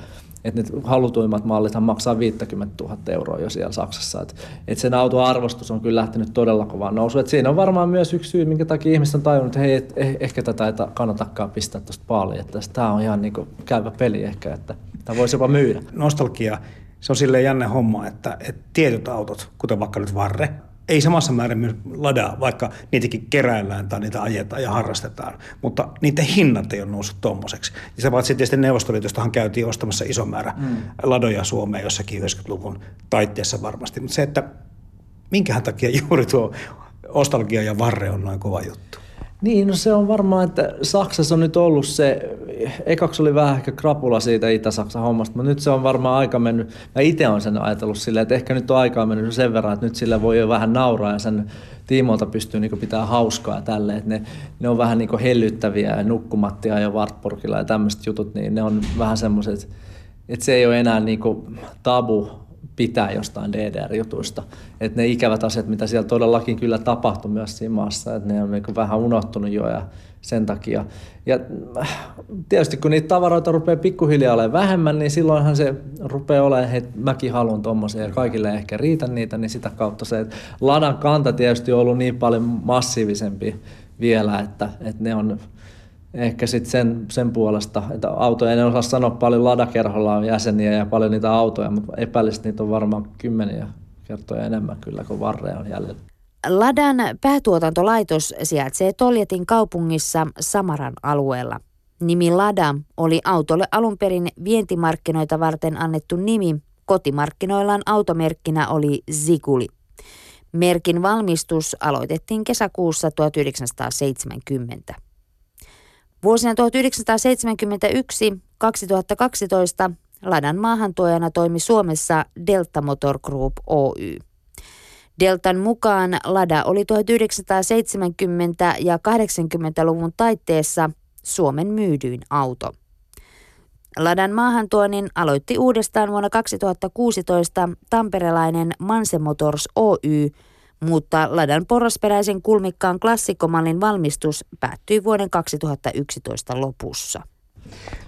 että ne halutuimmat mallithan maksaa 50 000 euroa jo siellä Saksassa. Että, että sen auton arvostus on kyllä lähtenyt todella kovaan nousuun. Siinä on varmaan myös yksi syy, minkä takia ihmiset on tajunnut, että hei, et, eh, ehkä tätä ei kannatakaan pistää tuosta paaliin, että tämä on ihan niin käyvä peli ehkä, että tämä voisi jopa myydä. Nostalgia, se on silleen jänne homma, että, että tietyt autot, kuten vaikka nyt Varre, ei samassa määrin myös ladaa, vaikka niitäkin keräillään tai niitä ajetaan ja harrastetaan, mutta niiden hinnat ei ole noussut tuommoiseksi. Ja se paitsi tietysti Neuvostoliitostahan käytiin ostamassa iso määrä mm. ladoja Suomeen jossakin 90-luvun taitteessa varmasti, mutta se, että minkähän takia juuri tuo ostalgia ja varre on noin kova juttu. Niin, no se on varmaan, että Saksassa on nyt ollut se, ekaksi oli vähän ehkä krapula siitä Itä-Saksan hommasta, mutta nyt se on varmaan aika mennyt, mä itse olen sen ajatellut silleen, että ehkä nyt on aikaa mennyt sen verran, että nyt sillä voi jo vähän nauraa ja sen tiimoilta pystyy niin pitää hauskaa ja tälleen, että ne, ne on vähän niin hellyttäviä ja nukkumattia ja Wartburgilla ja tämmöiset jutut, niin ne on vähän semmoiset, että se ei ole enää niin tabu pitää jostain DDR-jutuista. Että ne ikävät asiat, mitä siellä todellakin kyllä tapahtui myös siinä maassa, että ne on niin vähän unohtunut jo ja sen takia. Ja äh, tietysti kun niitä tavaroita rupeaa pikkuhiljaa olemaan vähemmän, niin silloinhan se rupeaa olemaan, että mäkin haluan tuommoisia ja kaikille ei ehkä riitä niitä, niin sitä kautta se, että ladan kanta tietysti on ollut niin paljon massiivisempi vielä, että, että ne on ehkä sitten sen, sen puolesta, että autoja en osaa sanoa paljon ladakerholla on jäseniä ja paljon niitä autoja, mutta epäilisin, niitä on varmaan kymmeniä kertoja enemmän kyllä kuin varreja on jäljellä. Ladan päätuotantolaitos sijaitsee Toljetin kaupungissa Samaran alueella. Nimi Lada oli autolle alun perin vientimarkkinoita varten annettu nimi. Kotimarkkinoillaan automerkkinä oli Ziguli. Merkin valmistus aloitettiin kesäkuussa 1970. Vuosina 1971-2012 Ladan maahantuojana toimi Suomessa Delta Motor Group Oy. Deltan mukaan Lada oli 1970- ja 80-luvun taitteessa Suomen myydyin auto. Ladan maahantuonnin aloitti uudestaan vuonna 2016 tamperelainen Manse Motors Oy, mutta Ladan porrasperäisen kulmikkaan klassikkomallin valmistus päättyi vuoden 2011 lopussa.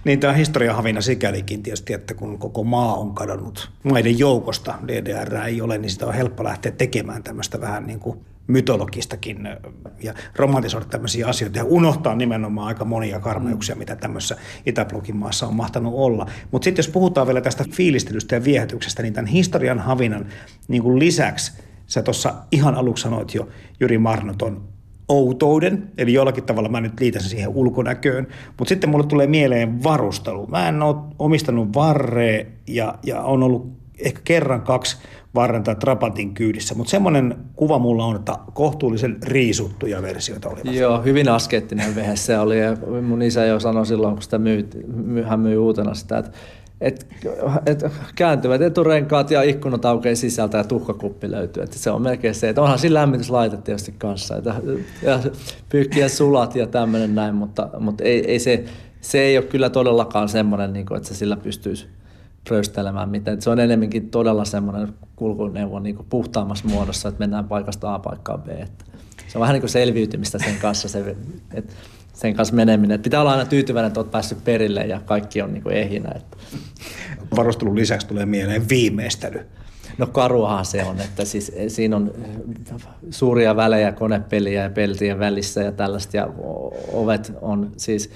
Niin tämä historiahavina sikälikin tietysti, että kun koko maa on kadonnut maiden joukosta, DDR ei ole, niin sitä on helppo lähteä tekemään tämmöistä vähän niin kuin mytologistakin ja romantisoida tämmöisiä asioita ja unohtaa nimenomaan aika monia karmeuksia, mitä tämmöisessä Itäblokin maassa on mahtanut olla. Mutta sitten jos puhutaan vielä tästä fiilistelystä ja viehätyksestä, niin tämän historian havinan niin kuin lisäksi sä tuossa ihan aluksi sanoit jo Jyri Marnoton outouden, eli jollakin tavalla mä nyt liitän sen siihen ulkonäköön, mutta sitten mulle tulee mieleen varustelu. Mä en ole omistanut varre ja, ja on ollut ehkä kerran kaksi varren tai trapantin kyydissä, mutta semmoinen kuva mulla on, että kohtuullisen riisuttuja versioita olivat. Joo, hyvin askeettinen vehe se oli ja mun isä jo sanoi silloin, kun sitä myyti, hän myi uutena sitä, että et, et kääntyvät eturenkaat ja ikkunat aukeaa sisältä ja tuhkakuppi löytyy. Et se on melkein se, että onhan siinä lämmityslaite tietysti kanssa. Että, ja pyykkiä sulat ja tämmöinen näin, mutta, mutta ei, ei se, se ei ole kyllä todellakaan semmoinen, niin kuin, että se sillä pystyisi röystelemään mitään. Se on enemmänkin todella semmoinen kulkuneuvo niin kuin puhtaammassa muodossa, että mennään paikasta A paikkaan B. Että se on vähän niin kuin selviytymistä sen kanssa. Se, että sen kanssa meneminen. Että pitää olla aina tyytyväinen, että olet päässyt perille ja kaikki on niin kuin ehinä. Että. Varustelun lisäksi tulee mieleen viimeistely. No karuahan se on, että siis siinä on suuria välejä konepeliä ja peltien välissä ja tällaista ja ovet on siis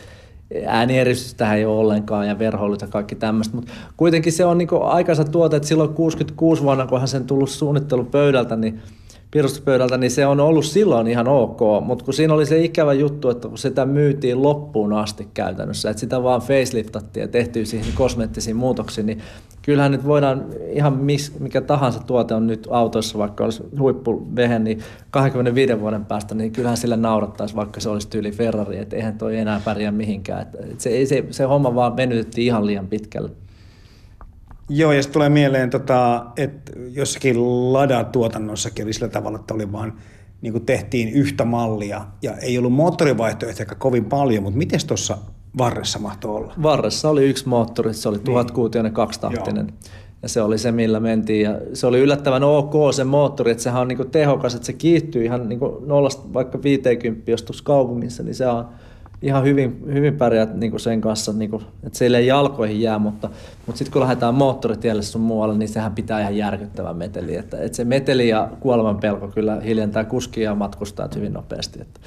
äänieristystä ei ole ollenkaan ja verhoilut ja kaikki tämmöistä, mutta kuitenkin se on niin aikansa tuote, että silloin 66 vuonna, kun hän sen tullut suunnittelupöydältä, niin piirustuspöydältä, niin se on ollut silloin ihan ok, mutta kun siinä oli se ikävä juttu, että kun sitä myytiin loppuun asti käytännössä, että sitä vaan faceliftattiin ja tehtiin siihen kosmeettisiin muutoksiin, niin kyllähän nyt voidaan ihan mis, mikä tahansa tuote on nyt autoissa, vaikka olisi huippuvehe, niin 25 vuoden päästä, niin kyllähän sillä naurattaisi, vaikka se olisi tyyli Ferrari, että eihän toi enää pärjää mihinkään. Se, se, se homma vaan venytettiin ihan liian pitkälle. Joo, ja tulee mieleen, tota, että jossakin Lada-tuotannossakin oli sillä tavalla, että oli vaan niin kuin tehtiin yhtä mallia ja ei ollut moottorivaihtoehtoja kovin paljon, mutta miten tuossa varressa mahtoi olla? Varressa oli yksi moottori, se oli niin. tuhatkuutioinen kaksitahtinen. Joo. Ja se oli se, millä mentiin. Ja se oli yllättävän ok se moottori, että sehän on niinku tehokas, että se kiihtyy ihan niinku nollasta vaikka 50, jos kaupungissa, niin se on ihan hyvin, hyvin pärjäät niin sen kanssa, niin kuin, että se ei jalkoihin jää, mutta, mutta sitten kun lähdetään moottoritielle sun muualle, niin sehän pitää ihan järkyttävän meteli. Että, että se meteli ja kuoleman pelko kyllä hiljentää kuskia ja matkustajat hyvin nopeasti. Että.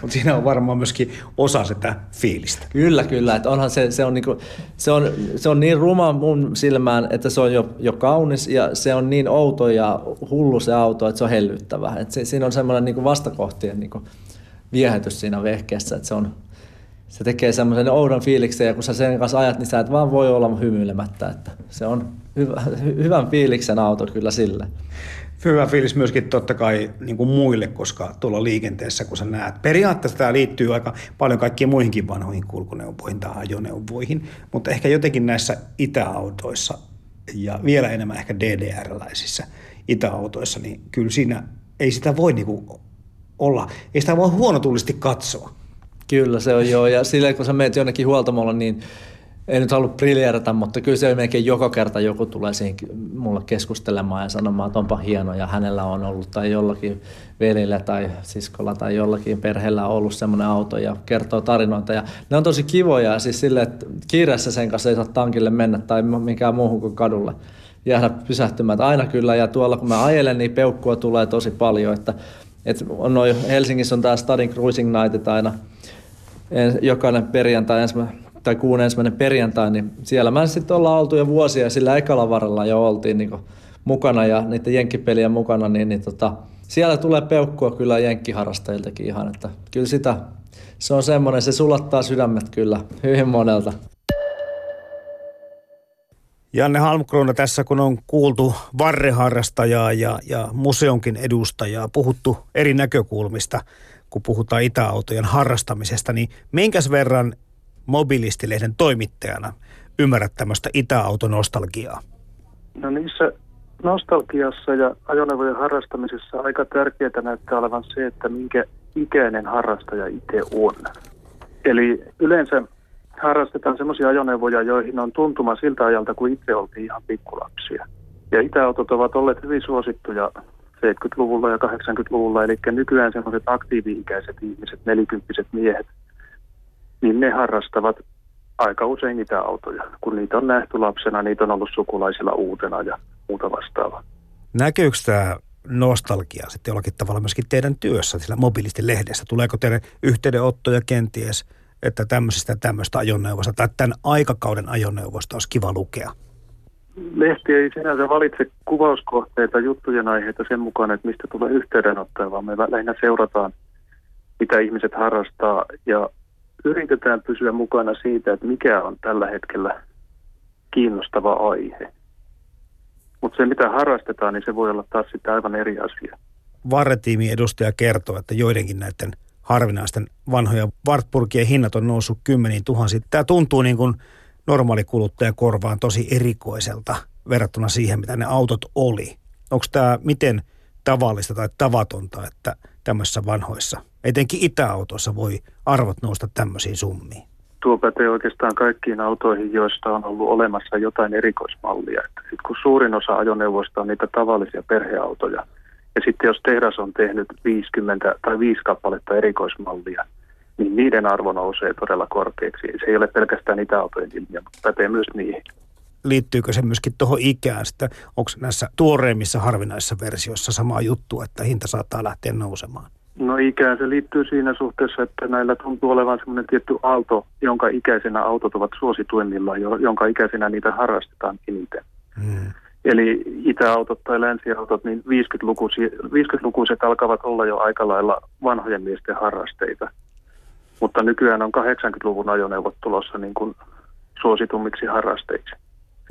Mutta siinä on varmaan myöskin osa sitä fiilistä. Kyllä, kyllä. Että onhan se, se, on niinku, se, on, se on niin ruma mun silmään, että se on jo, jo kaunis ja se on niin outo ja hullu se auto, että se on hellyttävä. Et se, siinä on semmoinen niinku vastakohtien niinku, viehätys siinä vehkeessä, että se on, se tekee semmoisen oudon fiiliksen ja kun sä sen kanssa ajat, niin sä et vaan voi olla hymyilemättä, että se on hyvä, hyvän fiiliksen auto kyllä sille. Hyvä fiilis myöskin totta kai niin kuin muille, koska tuolla liikenteessä, kun sä näet. Periaatteessa tämä liittyy aika paljon kaikkiin muihinkin vanhoihin kulkuneuvoihin tai ajoneuvoihin, mutta ehkä jotenkin näissä itäautoissa ja vielä enemmän ehkä DDR-läisissä itäautoissa, niin kyllä siinä ei sitä voi niin kuin olla, ei sitä voi huonotullisesti katsoa. Kyllä se on joo, ja silleen kun sä menet jonnekin huoltamolla, niin ei nyt halua briljeerata, mutta kyllä se melkein joka kerta joku tulee siihen mulle keskustelemaan ja sanomaan, että onpa hieno ja hänellä on ollut tai jollakin velillä tai siskolla tai jollakin perheellä on ollut semmoinen auto ja kertoo tarinoita. Ja ne on tosi kivoja siis sille, että kiireessä sen kanssa ei saa tankille mennä tai minkään muuhun kuin kadulle jäädä pysähtymään. Aina kyllä ja tuolla kun mä ajelen, niin peukkua tulee tosi paljon, että et on noin, Helsingissä on tämä Stadin Cruising Night aina jokainen perjantai ensimmäinen, tai kuun ensimmäinen perjantai, niin siellä mä sitten ollaan oltu jo vuosia ja sillä ekalla varrella jo oltiin niin mukana ja niiden jenkkipelien mukana, niin, niin tota, siellä tulee peukkua kyllä jenkkiharrastajiltakin ihan, että kyllä sitä, se on semmoinen, se sulattaa sydämet kyllä hyvin monelta. Janne Halmkruuna tässä, kun on kuultu varreharrastajaa ja, ja museonkin edustajaa, puhuttu eri näkökulmista, kun puhutaan itäautojen harrastamisesta, niin minkäs verran mobilistilehden toimittajana ymmärrät tämmöistä itäautonostalgiaa? No niissä nostalgiassa ja ajoneuvojen harrastamisessa aika tärkeää näyttää olevan se, että minkä ikäinen harrastaja itse on. Eli yleensä harrastetaan sellaisia ajoneuvoja, joihin on tuntuma siltä ajalta, kun itse oltiin ihan pikkulapsia. Ja itäautot ovat olleet hyvin suosittuja 70-luvulla ja 80-luvulla, eli nykyään sellaiset aktiivi-ikäiset ihmiset, nelikymppiset miehet, niin ne harrastavat aika usein itäautoja. Kun niitä on nähty lapsena, niitä on ollut sukulaisilla uutena ja muuta vastaavaa. Näkyykö tämä nostalgia sitten jollakin tavalla myöskin teidän työssä sillä mobiilisti-lehdessä? Tuleeko teille yhteydenottoja kenties – että tämmöisestä tämmöistä ajoneuvosta tai tämän aikakauden ajoneuvosta olisi kiva lukea? Lehti ei sinänsä valitse kuvauskohteita, juttujen aiheita sen mukaan, että mistä tulee yhteydenottoja, vaan me lähinnä seurataan, mitä ihmiset harrastaa ja yritetään pysyä mukana siitä, että mikä on tällä hetkellä kiinnostava aihe. Mutta se, mitä harrastetaan, niin se voi olla taas sitten aivan eri asia. Varretiimin edustaja kertoo, että joidenkin näiden – harvinaisten vanhoja Wartburgien hinnat on noussut kymmeniin tuhansiin. Tämä tuntuu niin kuin normaali kuluttajan korvaan tosi erikoiselta verrattuna siihen, mitä ne autot oli. Onko tämä miten tavallista tai tavatonta, että tämmöisissä vanhoissa, etenkin itäautoissa voi arvot nousta tämmöisiin summiin? Tuo pätee oikeastaan kaikkiin autoihin, joista on ollut olemassa jotain erikoismallia. Että sit kun suurin osa ajoneuvoista on niitä tavallisia perheautoja – ja sitten jos tehdas on tehnyt 50 tai 5 kappaletta erikoismallia, niin niiden arvo nousee todella korkeaksi. Se ei ole pelkästään itäautojen ilmiö, mutta pätee myös niihin. Liittyykö se myöskin tuohon ikään? Sitten onko näissä tuoreimmissa harvinaisissa versioissa sama juttu, että hinta saattaa lähteä nousemaan? No ikään se liittyy siinä suhteessa, että näillä tuntuu olevan semmoinen tietty aalto, jonka ikäisenä autot ovat suosituimmilla, jonka ikäisenä niitä harrastetaan eniten. Hmm. Eli itäautot tai länsiautot, niin 50-lukuiset alkavat olla jo aika lailla vanhojen miesten harrasteita. Mutta nykyään on 80-luvun ajoneuvot tulossa niin kuin suositummiksi harrasteiksi.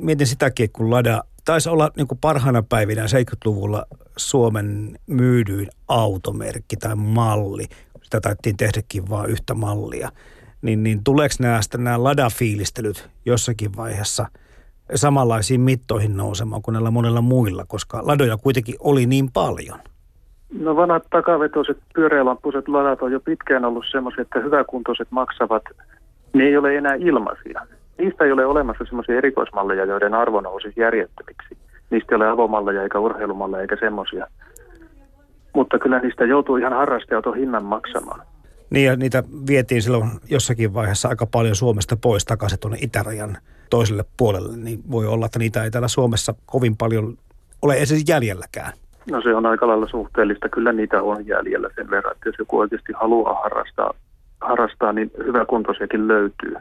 mietin sitäkin, kun Lada taisi olla niin kuin parhaana päivinä 70-luvulla Suomen myydyin automerkki tai malli. Sitä taittiin tehdäkin vain yhtä mallia. Niin, niin tuleeko nämä, nämä Lada-fiilistelyt jossakin vaiheessa samanlaisiin mittoihin nousemaan kuin näillä monilla muilla, koska ladoja kuitenkin oli niin paljon? No vanhat takavetoiset pyöreälampuiset ladat on jo pitkään ollut semmoisia, että hyväkuntoiset maksavat, ne ei ole enää ilmaisia. Niistä ei ole olemassa semmoisia erikoismalleja, joiden arvo nousisi järjettömiksi. Niistä ei ole avomalleja eikä urheilumalleja eikä semmoisia. Mutta kyllä niistä joutuu ihan harrastajat hinnan maksamaan. Niin ja niitä vietiin silloin jossakin vaiheessa aika paljon Suomesta pois takaisin tuonne itärajan toiselle puolelle. Niin voi olla, että niitä ei täällä Suomessa kovin paljon ole edes jäljelläkään. No se on aika lailla suhteellista. Kyllä niitä on jäljellä sen verran, että jos joku oikeasti haluaa harrastaa, harrastaa niin hyväkuntoisiakin löytyy.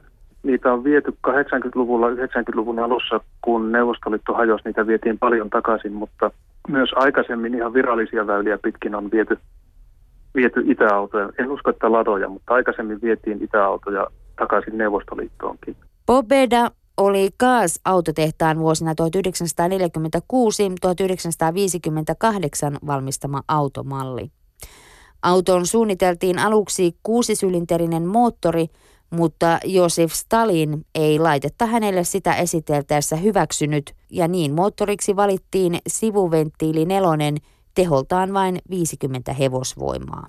Niitä on viety 80-luvulla, 90-luvun alussa, kun Neuvostoliitto hajosi, niitä vietiin paljon takaisin, mutta myös aikaisemmin ihan virallisia väyliä pitkin on viety, viety itäautoja. En usko, että ladoja, mutta aikaisemmin vietiin itäautoja takaisin Neuvostoliittoonkin. Pobeda oli Kaas-autotehtaan vuosina 1946-1958 valmistama automalli. Autoon suunniteltiin aluksi kuusisylinterinen moottori, mutta Josef Stalin ei laitetta hänelle sitä esiteltäessä hyväksynyt ja niin moottoriksi valittiin sivuventtiili nelonen teholtaan vain 50 hevosvoimaa.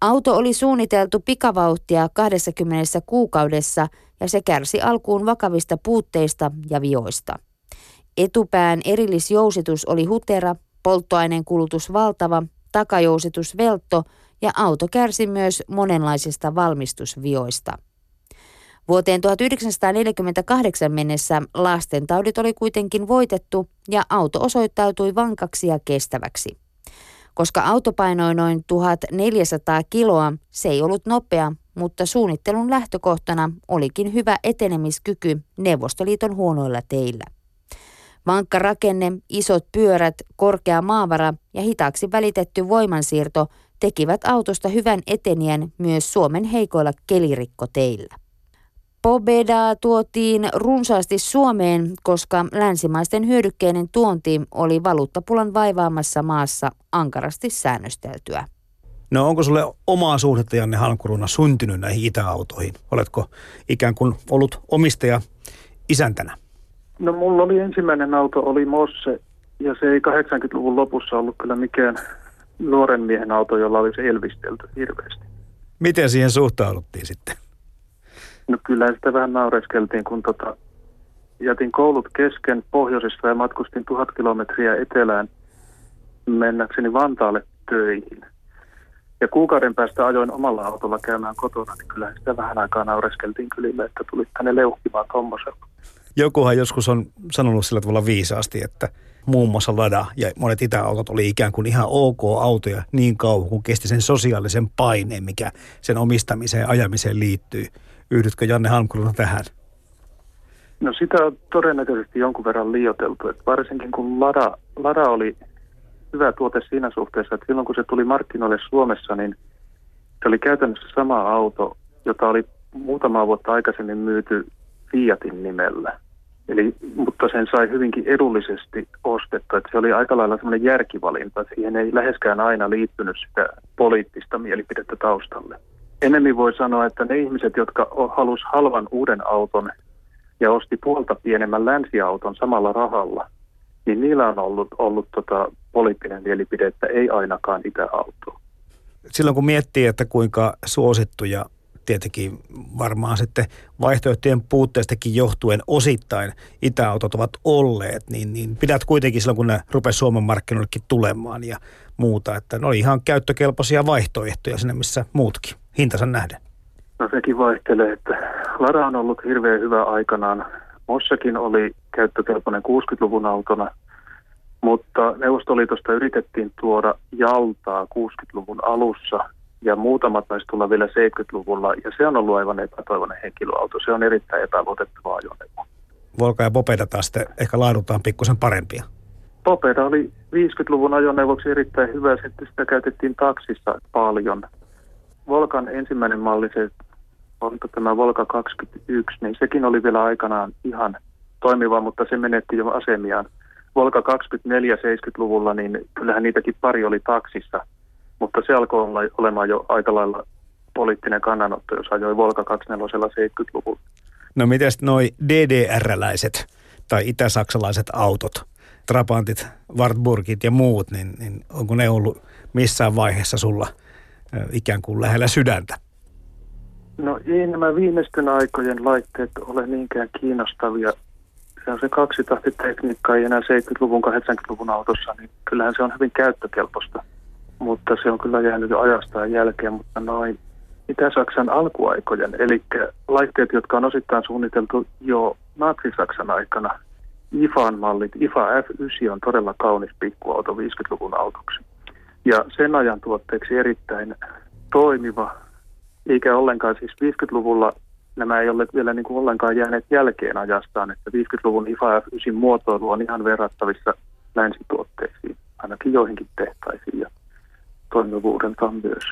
Auto oli suunniteltu pikavauhtia 20 kuukaudessa ja se kärsi alkuun vakavista puutteista ja vioista. Etupään erillisjousitus oli hutera, polttoaineen kulutus valtava, takajousitus veltto ja auto kärsi myös monenlaisista valmistusvioista. Vuoteen 1948 mennessä lastentaudit oli kuitenkin voitettu ja auto osoittautui vankaksi ja kestäväksi. Koska auto painoi noin 1400 kiloa, se ei ollut nopea, mutta suunnittelun lähtökohtana olikin hyvä etenemiskyky Neuvostoliiton huonoilla teillä. Vankka rakenne, isot pyörät, korkea maavara ja hitaaksi välitetty voimansiirto tekivät autosta hyvän etenijän myös Suomen heikoilla kelirikkoteillä. Pobedaa tuotiin runsaasti Suomeen, koska länsimaisten hyödykkeiden tuonti oli valuuttapulan vaivaamassa maassa ankarasti säännösteltyä. No onko sulle omaa suhdetta Janne Halmkuruna syntynyt näihin itäautoihin? Oletko ikään kuin ollut omistaja isäntänä? No mulla oli ensimmäinen auto, oli Mosse, ja se ei 80-luvun lopussa ollut kyllä mikään nuoren miehen auto, jolla olisi elvistelty hirveästi. Miten siihen suhtauduttiin sitten? No kyllä sitä vähän naureskeltiin, kun tota, jätin koulut kesken pohjoisessa ja matkustin tuhat kilometriä etelään mennäkseni Vantaalle töihin. Ja kuukauden päästä ajoin omalla autolla käymään kotona, niin kyllä sitä vähän aikaa naureskeltiin kylille, että tuli tänne leuhkimaan tommosella. Jokuhan joskus on sanonut sillä tavalla viisaasti, että muun muassa Lada ja monet itäautot oli ikään kuin ihan ok autoja niin kauan, kun kesti sen sosiaalisen paineen, mikä sen omistamiseen ja ajamiseen liittyy. Yhdytkö Janne Halmkuluna tähän? No sitä on todennäköisesti jonkun verran liioteltu, että varsinkin kun Lada, Lada oli hyvä tuote siinä suhteessa, että silloin kun se tuli markkinoille Suomessa, niin se oli käytännössä sama auto, jota oli muutama vuotta aikaisemmin myyty Fiatin nimellä. Eli, mutta sen sai hyvinkin edullisesti ostettua, että se oli aika lailla semmoinen järkivalinta. Siihen ei läheskään aina liittynyt sitä poliittista mielipidettä taustalle. Enemmän voi sanoa, että ne ihmiset, jotka halus halvan uuden auton ja osti puolta pienemmän länsiauton samalla rahalla, niin niillä on ollut, ollut tota poliittinen mielipide, että ei ainakaan itäautoa. Silloin kun miettii, että kuinka suosittuja tietenkin varmaan sitten vaihtoehtojen puutteestakin johtuen osittain itäautot ovat olleet, niin, niin pidät kuitenkin silloin, kun ne rupesivat Suomen markkinoillekin tulemaan ja muuta, että ne oli ihan käyttökelpoisia vaihtoehtoja sinne, missä muutkin hintansa nähden? No sekin vaihtelee, että Lada on ollut hirveän hyvä aikanaan. Mossakin oli käyttökelpoinen 60-luvun autona, mutta Neuvostoliitosta yritettiin tuoda jaltaa 60-luvun alussa ja muutamat taisi tulla vielä 70-luvulla ja se on ollut aivan epätoivoinen henkilöauto. Se on erittäin epäluotettava ajoneuvo. Volka ja Popeda taas sitten ehkä laadultaan pikkusen parempia. Popeda oli 50-luvun ajoneuvoksi erittäin hyvä, sitten sitä käytettiin taksissa paljon. Volkan ensimmäinen malli, se on tämä Volka 21, niin sekin oli vielä aikanaan ihan toimiva, mutta se menetti jo asemiaan. Volka 24 70-luvulla, niin kyllähän niitäkin pari oli taksissa, mutta se alkoi olla olemaan jo aika lailla poliittinen kannanotto, jos ajoi Volka 24 70-luvulla. No miten noi DDR-läiset tai itäsaksalaiset autot, Trabantit, Wartburgit ja muut, niin, niin onko ne ollut missään vaiheessa sulla ikään kuin lähellä sydäntä? No ei nämä viimeisten aikojen laitteet ole niinkään kiinnostavia. Se on se kaksitahtitekniikka ei enää 70-luvun, 80-luvun autossa, niin kyllähän se on hyvin käyttökelpoista. Mutta se on kyllä jäänyt jo ajastaan jälkeen, mutta noin Itä-Saksan alkuaikojen, eli laitteet, jotka on osittain suunniteltu jo Natsi-Saksan aikana, IFAn mallit, IFA F9 on todella kaunis pikkuauto 50-luvun autoksi. Ja sen ajan tuotteeksi erittäin toimiva, eikä ollenkaan siis 50-luvulla nämä ei ole vielä niin kuin ollenkaan jääneet jälkeen ajastaan, että 50-luvun IFA F9 muotoilu on ihan verrattavissa länsituotteisiin, ainakin joihinkin tehtaisiin ja toimivuudeltaan myös.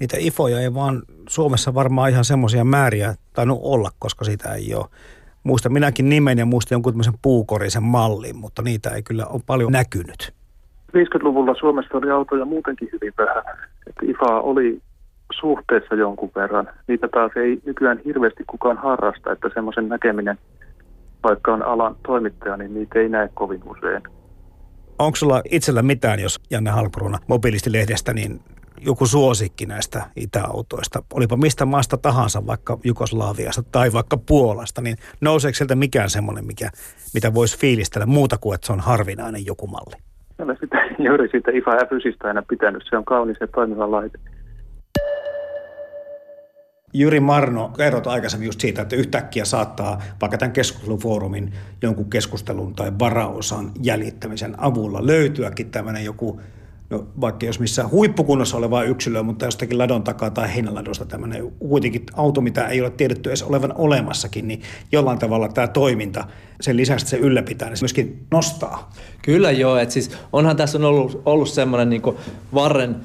Niitä IFOja ei vaan Suomessa varmaan ihan semmoisia määriä tainnut olla, koska sitä ei ole. Muista minäkin nimen ja muista jonkun tämmöisen puukorisen mallin, mutta niitä ei kyllä ole paljon näkynyt. 50-luvulla Suomessa oli autoja muutenkin hyvin vähän. Että IFA oli suhteessa jonkun verran. Niitä taas ei nykyään hirveästi kukaan harrasta, että semmoisen näkeminen, vaikka on alan toimittaja, niin niitä ei näe kovin usein. Onko sulla itsellä mitään, jos Janne Halkruuna mobiilistilehdestä, niin joku suosikki näistä itäautoista, olipa mistä maasta tahansa, vaikka Jugoslaviasta tai vaikka Puolasta, niin nouseeko sieltä mikään semmoinen, mikä, mitä voisi fiilistellä muuta kuin, että se on harvinainen joku malli? Olen sitä, juuri siitä IFA F9 aina pitänyt. Se on kaunis ja toimiva laite. Jyri Marno, kerrot aikaisemmin just siitä, että yhtäkkiä saattaa vaikka tämän keskustelufoorumin jonkun keskustelun tai varaosan jäljittämisen avulla löytyäkin tämmöinen joku no, vaikka jos missä huippukunnossa oleva yksilö, mutta jostakin ladon takaa tai heinäladosta tämmöinen kuitenkin auto, mitä ei ole tiedetty edes olevan olemassakin, niin jollain tavalla tämä toiminta, sen lisäksi se ylläpitää, niin se myöskin nostaa. Kyllä joo, että siis onhan tässä on ollut, ollut semmoinen niin varren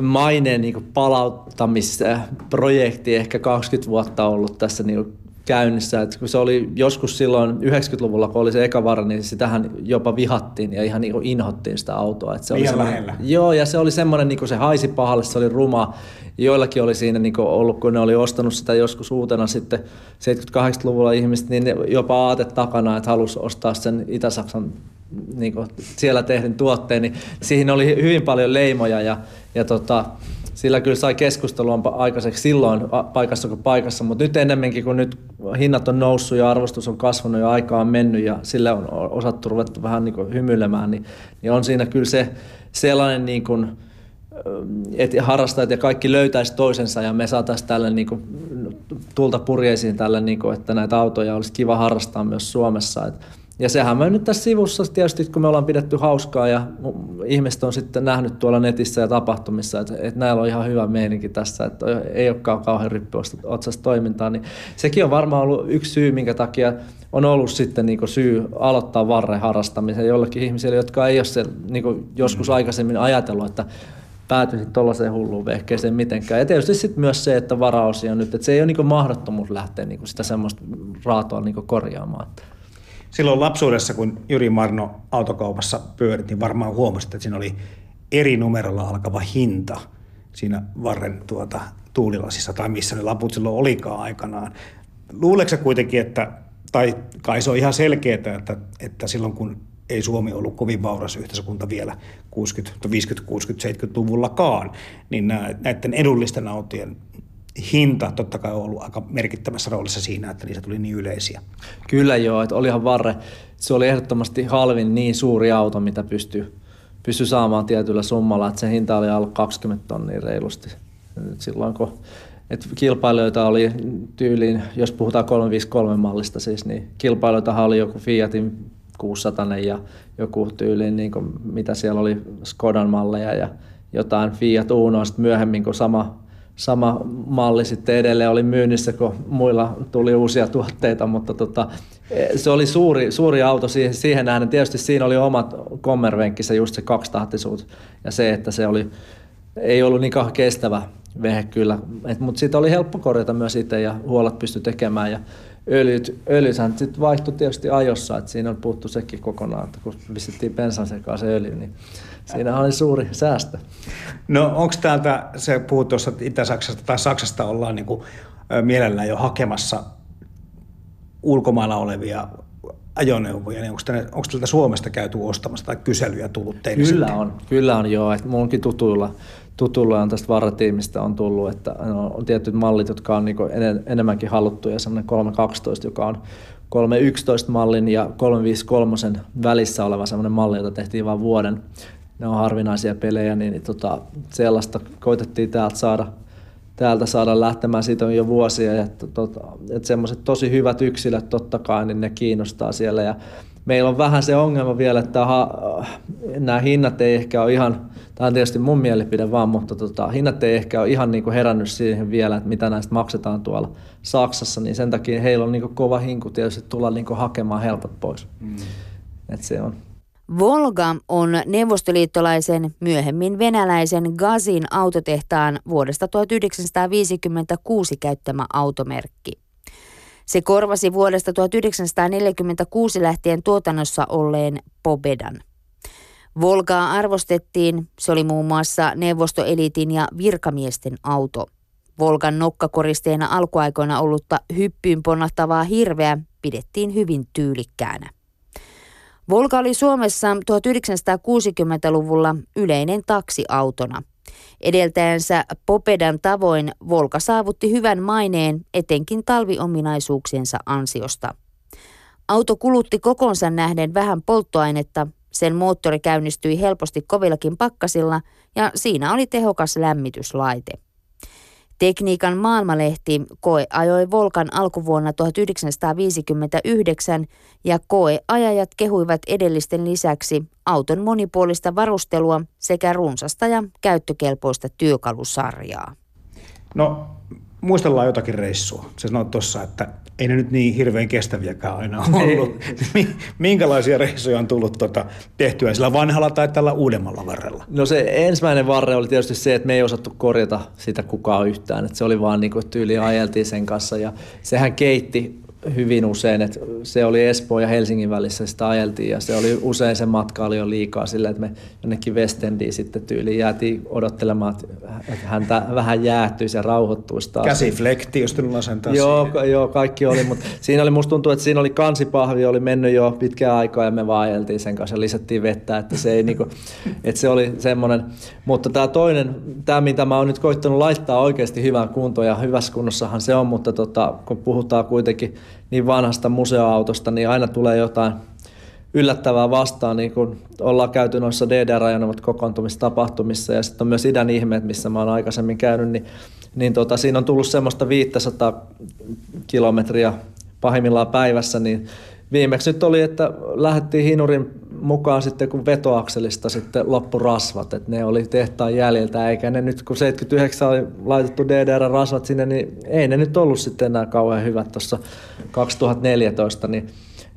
maineen niin palauttamisprojekti ehkä 20 vuotta ollut tässä niin käynnissä. Et kun se oli joskus silloin 90-luvulla, kun oli se eka vara, niin sitähän jopa vihattiin ja ihan niin inhottiin sitä autoa. Et se oli lähellä. Joo, ja se oli semmoinen, niin se haisi pahalle, se oli ruma. Joillakin oli siinä niin ollut, kun ne oli ostanut sitä joskus uutena sitten 78-luvulla ihmiset, niin jopa aate takana, että halusi ostaa sen Itä-Saksan niin siellä tehdyn tuotteen, niin siihen oli hyvin paljon leimoja ja, ja tota, sillä kyllä sai keskustelua aikaiseksi silloin paikassa kuin paikassa, mutta nyt enemmänkin kun nyt hinnat on noussut ja arvostus on kasvanut ja aikaa on mennyt ja sille on osattu ruveta vähän niin kuin hymyilemään, niin, niin on siinä kyllä se sellainen niin kuin, että harrastajat ja kaikki löytäisi toisensa ja me saataisiin tälle niin kuin, tulta purjeisiin tälle, niin kuin, että näitä autoja olisi kiva harrastaa myös Suomessa. Että ja sehän me nyt tässä sivussa tietysti, kun me ollaan pidetty hauskaa ja ihmiset on sitten nähnyt tuolla netissä ja tapahtumissa, että, että näillä on ihan hyvä meininki tässä, että ei olekaan kauhean otsasta toimintaa, niin sekin on varmaan ollut yksi syy, minkä takia on ollut sitten niin syy aloittaa varren harrastamisen jollekin ihmisille, jotka ei ole se, niin joskus mm. aikaisemmin ajatellut, että päätyisit tuollaiseen hulluun vehkeeseen mitenkään. Ja tietysti sitten myös se, että varaosia on nyt, että se ei ole niin mahdottomuus lähteä niin sitä semmoista raatoa niin korjaamaan silloin lapsuudessa, kun Jyri Marno autokaupassa pyörit, niin varmaan huomasit, että siinä oli eri numerolla alkava hinta siinä varren tuota, tuulilasissa tai missä ne laput silloin olikaan aikanaan. Luuleeko kuitenkin, että, tai kai se on ihan selkeää, että, että silloin kun ei Suomi ollut kovin vauras yhteiskunta vielä 60, 50, 60, 70-luvullakaan, niin näiden edullisten autojen hinta totta kai on ollut aika merkittävässä roolissa siinä, että niistä tuli niin yleisiä. Kyllä joo, että olihan Varre, se oli ehdottomasti halvin niin suuri auto, mitä pystyi pysty saamaan tietyllä summalla, että se hinta oli alle 20 tonnia reilusti. Silloin kun et kilpailijoita oli tyyliin, jos puhutaan 353 mallista siis, niin kilpailijoita oli joku Fiatin 600 ja joku tyyliin, niin kuin, mitä siellä oli Skodan malleja ja jotain Fiat Unoa sitten myöhemmin, kun sama sama malli sitten edelleen oli myynnissä, kun muilla tuli uusia tuotteita, mutta tota, se oli suuri, suuri auto siihen, siihen nähden. Tietysti siinä oli omat kommervenkkissä just se kaksitahtisuus ja se, että se oli, ei ollut niin kestävä vehe kyllä, mutta siitä oli helppo korjata myös itse ja huolet pystyi tekemään ja öljyt, öljythän sitten vaihtui tietysti ajossa, että siinä on puuttu sekin kokonaan, että kun pistettiin bensan sekaan se öljy, niin siinä oli suuri säästö. No onko täältä, se puhut tuossa Itä-Saksasta tai Saksasta ollaan niin kuin, mielellään jo hakemassa ulkomailla olevia ajoneuvoja, niin onko, tänne, onko tältä Suomesta käyty ostamassa tai kyselyjä tullut teille Kyllä sitten? on, kyllä on joo. Että munkin tutuilla, tutuilla on tästä varatiimistä on tullut, että on tietyt mallit, jotka on niin en, enemmänkin haluttuja, semmoinen 312, joka on 311 mallin ja 353 välissä oleva semmoinen malli, jota tehtiin vain vuoden. Ne on harvinaisia pelejä, niin, niin tota, sellaista koitettiin täältä saada – täältä saada lähtemään. Siitä on jo vuosia, ja tota, että semmoiset tosi hyvät yksilöt totta kai, niin ne kiinnostaa siellä. Ja meillä on vähän se ongelma vielä, että ha, nämä hinnat ei ehkä ole ihan, tämä on tietysti mun mielipide vaan, mutta tota, hinnat ei ehkä ole ihan niin kuin herännyt siihen vielä, että mitä näistä maksetaan tuolla Saksassa, niin sen takia heillä on niin kuin kova hinku tietysti tulla niin kuin hakemaan helpot pois. Mm. Et se on, Volga on neuvostoliittolaisen, myöhemmin venäläisen Gazin autotehtaan vuodesta 1956 käyttämä automerkki. Se korvasi vuodesta 1946 lähtien tuotannossa olleen Pobedan. Volgaa arvostettiin, se oli muun muassa neuvostoelitin ja virkamiesten auto. Volgan nokkakoristeena alkuaikoina ollutta hyppyyn ponnahtavaa hirveä pidettiin hyvin tyylikkäänä. Volga oli Suomessa 1960-luvulla yleinen taksiautona. Edeltäjänsä Popedan tavoin Volka saavutti hyvän maineen etenkin talviominaisuuksiensa ansiosta. Auto kulutti kokonsa nähden vähän polttoainetta, sen moottori käynnistyi helposti kovillakin pakkasilla ja siinä oli tehokas lämmityslaite. Tekniikan maailmalehti koe ajoi Volkan alkuvuonna 1959 ja koeajajat kehuivat edellisten lisäksi auton monipuolista varustelua sekä runsasta ja käyttökelpoista työkalusarjaa. No muistellaan jotakin reissua. Se sanoi tuossa, että ei ne nyt niin hirveän kestäviäkään aina ollut. Minkälaisia reissuja on tullut tuota tehtyä sillä vanhalla tai tällä uudemmalla varrella? No se ensimmäinen varre oli tietysti se, että me ei osattu korjata sitä kukaan yhtään. Että se oli vaan niin kuin tyyli ajeltiin sen kanssa ja sehän keitti hyvin usein, että se oli Espoo ja Helsingin välissä sitä ajeltiin ja se oli usein se matka oli jo liikaa sillä, että me jonnekin Westendiin sitten tyyliin jäätiin odottelemaan, että hän vähän jäähtyisi ja rauhoittuisi taas. Käsiflekti, jos sen taas joo, joo, kaikki oli, mutta siinä oli, musta tuntuu, että siinä oli kansipahvi, oli mennyt jo pitkään aikaa ja me vaan ajeltiin sen kanssa ja lisättiin vettä, että se, ei niinku, että se oli semmoinen. Mutta tämä toinen, tämä mitä mä oon nyt koittanut laittaa oikeasti hyvään kuntoon ja hyvässä kunnossahan se on, mutta tota, kun puhutaan kuitenkin niin vanhasta museoautosta, niin aina tulee jotain yllättävää vastaan, niin kun ollaan käyty noissa DDR-ajoneuvot kokoontumistapahtumissa. Ja sitten on myös idän ihmeet, missä mä oon aikaisemmin käynyt, niin, niin tota, siinä on tullut semmoista 500 kilometriä pahimmillaan päivässä, niin viimeksi nyt oli, että lähdettiin hinurin mukaan sitten, kun vetoakselista sitten loppu rasvat, että ne oli tehtaan jäljiltä, eikä ne nyt, kun 79 oli laitettu DDR-rasvat sinne, niin ei ne nyt ollut sitten enää kauhean hyvät tuossa 2014, niin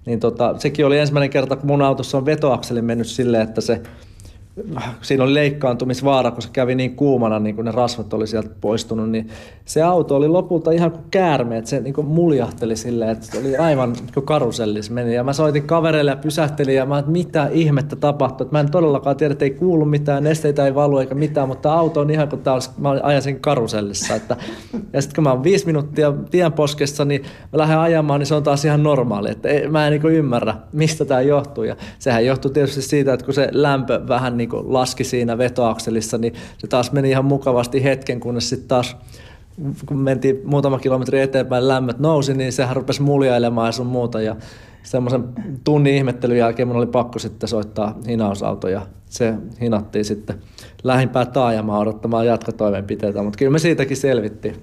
niin tota, sekin oli ensimmäinen kerta, kun mun autossa on vetoakseli mennyt silleen, että se siinä oli leikkaantumisvaara, kun se kävi niin kuumana, niin kun ne rasvat oli sieltä poistunut, niin se auto oli lopulta ihan kuin käärme, että se niin kuin muljahteli silleen, että se oli aivan niin kuin karusellis meni. Ja mä soitin kavereille ja pysähtelin ja mä että mitä ihmettä tapahtui. Että mä en todellakaan tiedä, että ei kuulu mitään, nesteitä ei valu eikä mitään, mutta auto on ihan kuin tää olisi, mä ajan sen karusellissa. Että, ja sitten kun mä oon viisi minuuttia tien poskessa, niin mä lähden ajamaan, niin se on taas ihan normaali. Että mä en niin ymmärrä, mistä tämä johtuu. Ja sehän johtuu tietysti siitä, että kun se lämpö vähän niin kuin laski siinä vetoakselissa, niin se taas meni ihan mukavasti hetken, kunnes sitten taas kun mentiin muutama kilometri eteenpäin, lämmöt nousi, niin sehän rupesi muljailemaan ja sun muuta. Ja semmoisen tunnin ihmettelyn jälkeen mun oli pakko sitten soittaa hinausauto ja se hinattiin sitten lähimpään taajamaan odottamaan jatkotoimenpiteitä, mutta kyllä me siitäkin selvittiin.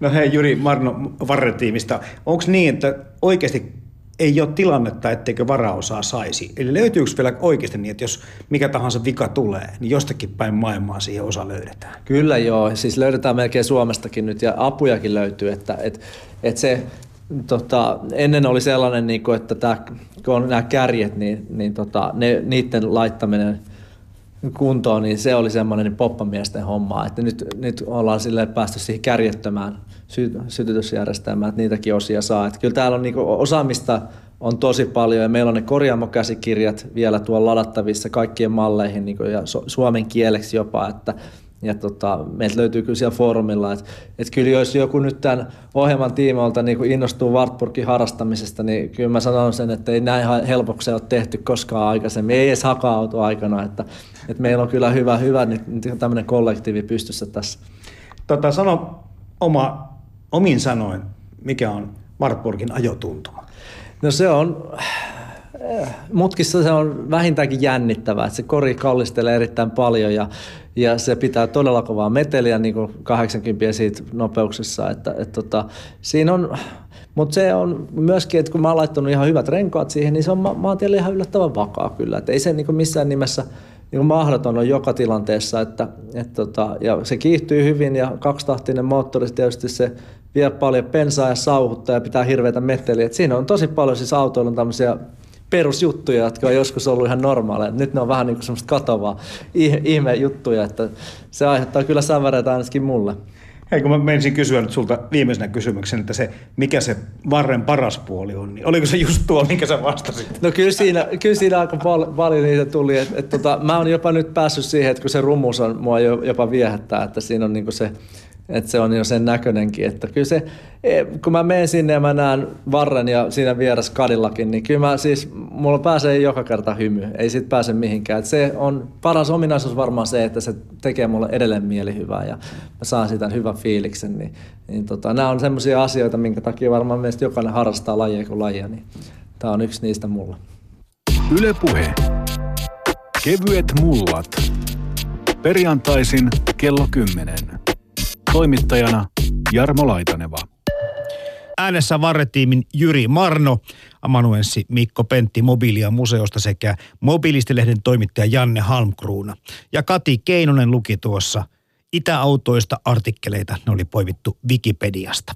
No hei Juri Marno Varretiimistä, onko niin, että oikeasti ei ole tilannetta, etteikö varaosaa saisi. Eli löytyykö vielä oikeasti niin, että jos mikä tahansa vika tulee, niin jostakin päin maailmaa siihen osa löydetään? Kyllä joo, siis löydetään melkein Suomestakin nyt ja apujakin löytyy, että et, et se tota, ennen oli sellainen, niin kuin, että tää, kun on nämä kärjet, niin, niin tota, ne, niiden laittaminen kuntoon, niin se oli semmoinen niin poppamiesten homma, että nyt, nyt ollaan päästy siihen kärjettömään sy- sytytysjärjestelmää, että niitäkin osia saa. Että kyllä täällä on niin osaamista on tosi paljon ja meillä on ne korjaamokäsikirjat vielä tuolla ladattavissa kaikkien malleihin niin ja suomen kieleksi jopa, että ja tota, meiltä löytyy kyllä siellä foorumilla, että, että kyllä jos joku nyt tämän ohjelman tiimoilta niin innostuu Wartburgin harrastamisesta, niin kyllä mä sanon sen, että ei näin helpoksi ole tehty koskaan aikaisemmin, ei edes haka aikana, että, että meillä on kyllä hyvä, hyvä nyt tämmöinen kollektiivi pystyssä tässä. Tota, sano oma, omin sanoin, mikä on Wartburgin ajotuntuma? No se on, mutkissa se on vähintäänkin jännittävää, että se kori kallistelee erittäin paljon ja, ja se pitää todella kovaa meteliä niin kuin 80 siitä nopeuksessa, että, että tota, siinä on, mutta se on myöskin, että kun mä oon laittanut ihan hyvät renkaat siihen, niin se on maantielle ihan yllättävän vakaa kyllä, että ei se niin missään nimessä niin mahdoton on joka tilanteessa, että, että tota, ja se kiihtyy hyvin ja kaksitahtinen moottori tietysti se vie paljon pensaa ja sauhuttaa ja pitää hirveätä meteliä. Et siinä on tosi paljon siis autoilla tämmöisiä perusjuttuja, jotka on joskus ollut ihan normaaleja. Nyt ne on vähän niin kuin semmoista katovaa ihme juttuja, että se aiheuttaa kyllä säväreitä ainakin mulle. Hei, kun mä menisin kysyä nyt sulta viimeisenä kysymyksen, että se, mikä se varren paras puoli on, niin oliko se just tuo, minkä sä vastasit? No kyllä siinä, kyllä siinä aika pal- paljon niitä tuli. Et, et tota, mä oon jopa nyt päässyt siihen, että kun se rummus on, mua jopa viehättää, että siinä on niinku se että se on jo sen näköinenkin. Että kyllä se, e, kun mä menen sinne ja mä näen Varren ja siinä vieressä Kadillakin, niin kyllä mä siis, mulla pääsee joka kerta hymy. Ei siitä pääse mihinkään. Että se on paras ominaisuus varmaan se, että se tekee mulle edelleen mielihyvää ja mä saan siitä hyvän fiiliksen. Niin, niin tota, nämä on semmoisia asioita, minkä takia varmaan meistä jokainen harrastaa lajia kuin lajia. Niin tämä on yksi niistä mulla. Ylepuhe. Kevyet mullat. Perjantaisin kello 10. Toimittajana Jarmo Laitaneva. Äänessä varretiimin Jyri Marno, amanuenssi Mikko Pentti Mobilia museosta sekä Mobilistilehden toimittaja Janne Halmkruuna. Ja Kati Keinonen luki tuossa Itäautoista artikkeleita, ne oli poimittu Wikipediasta.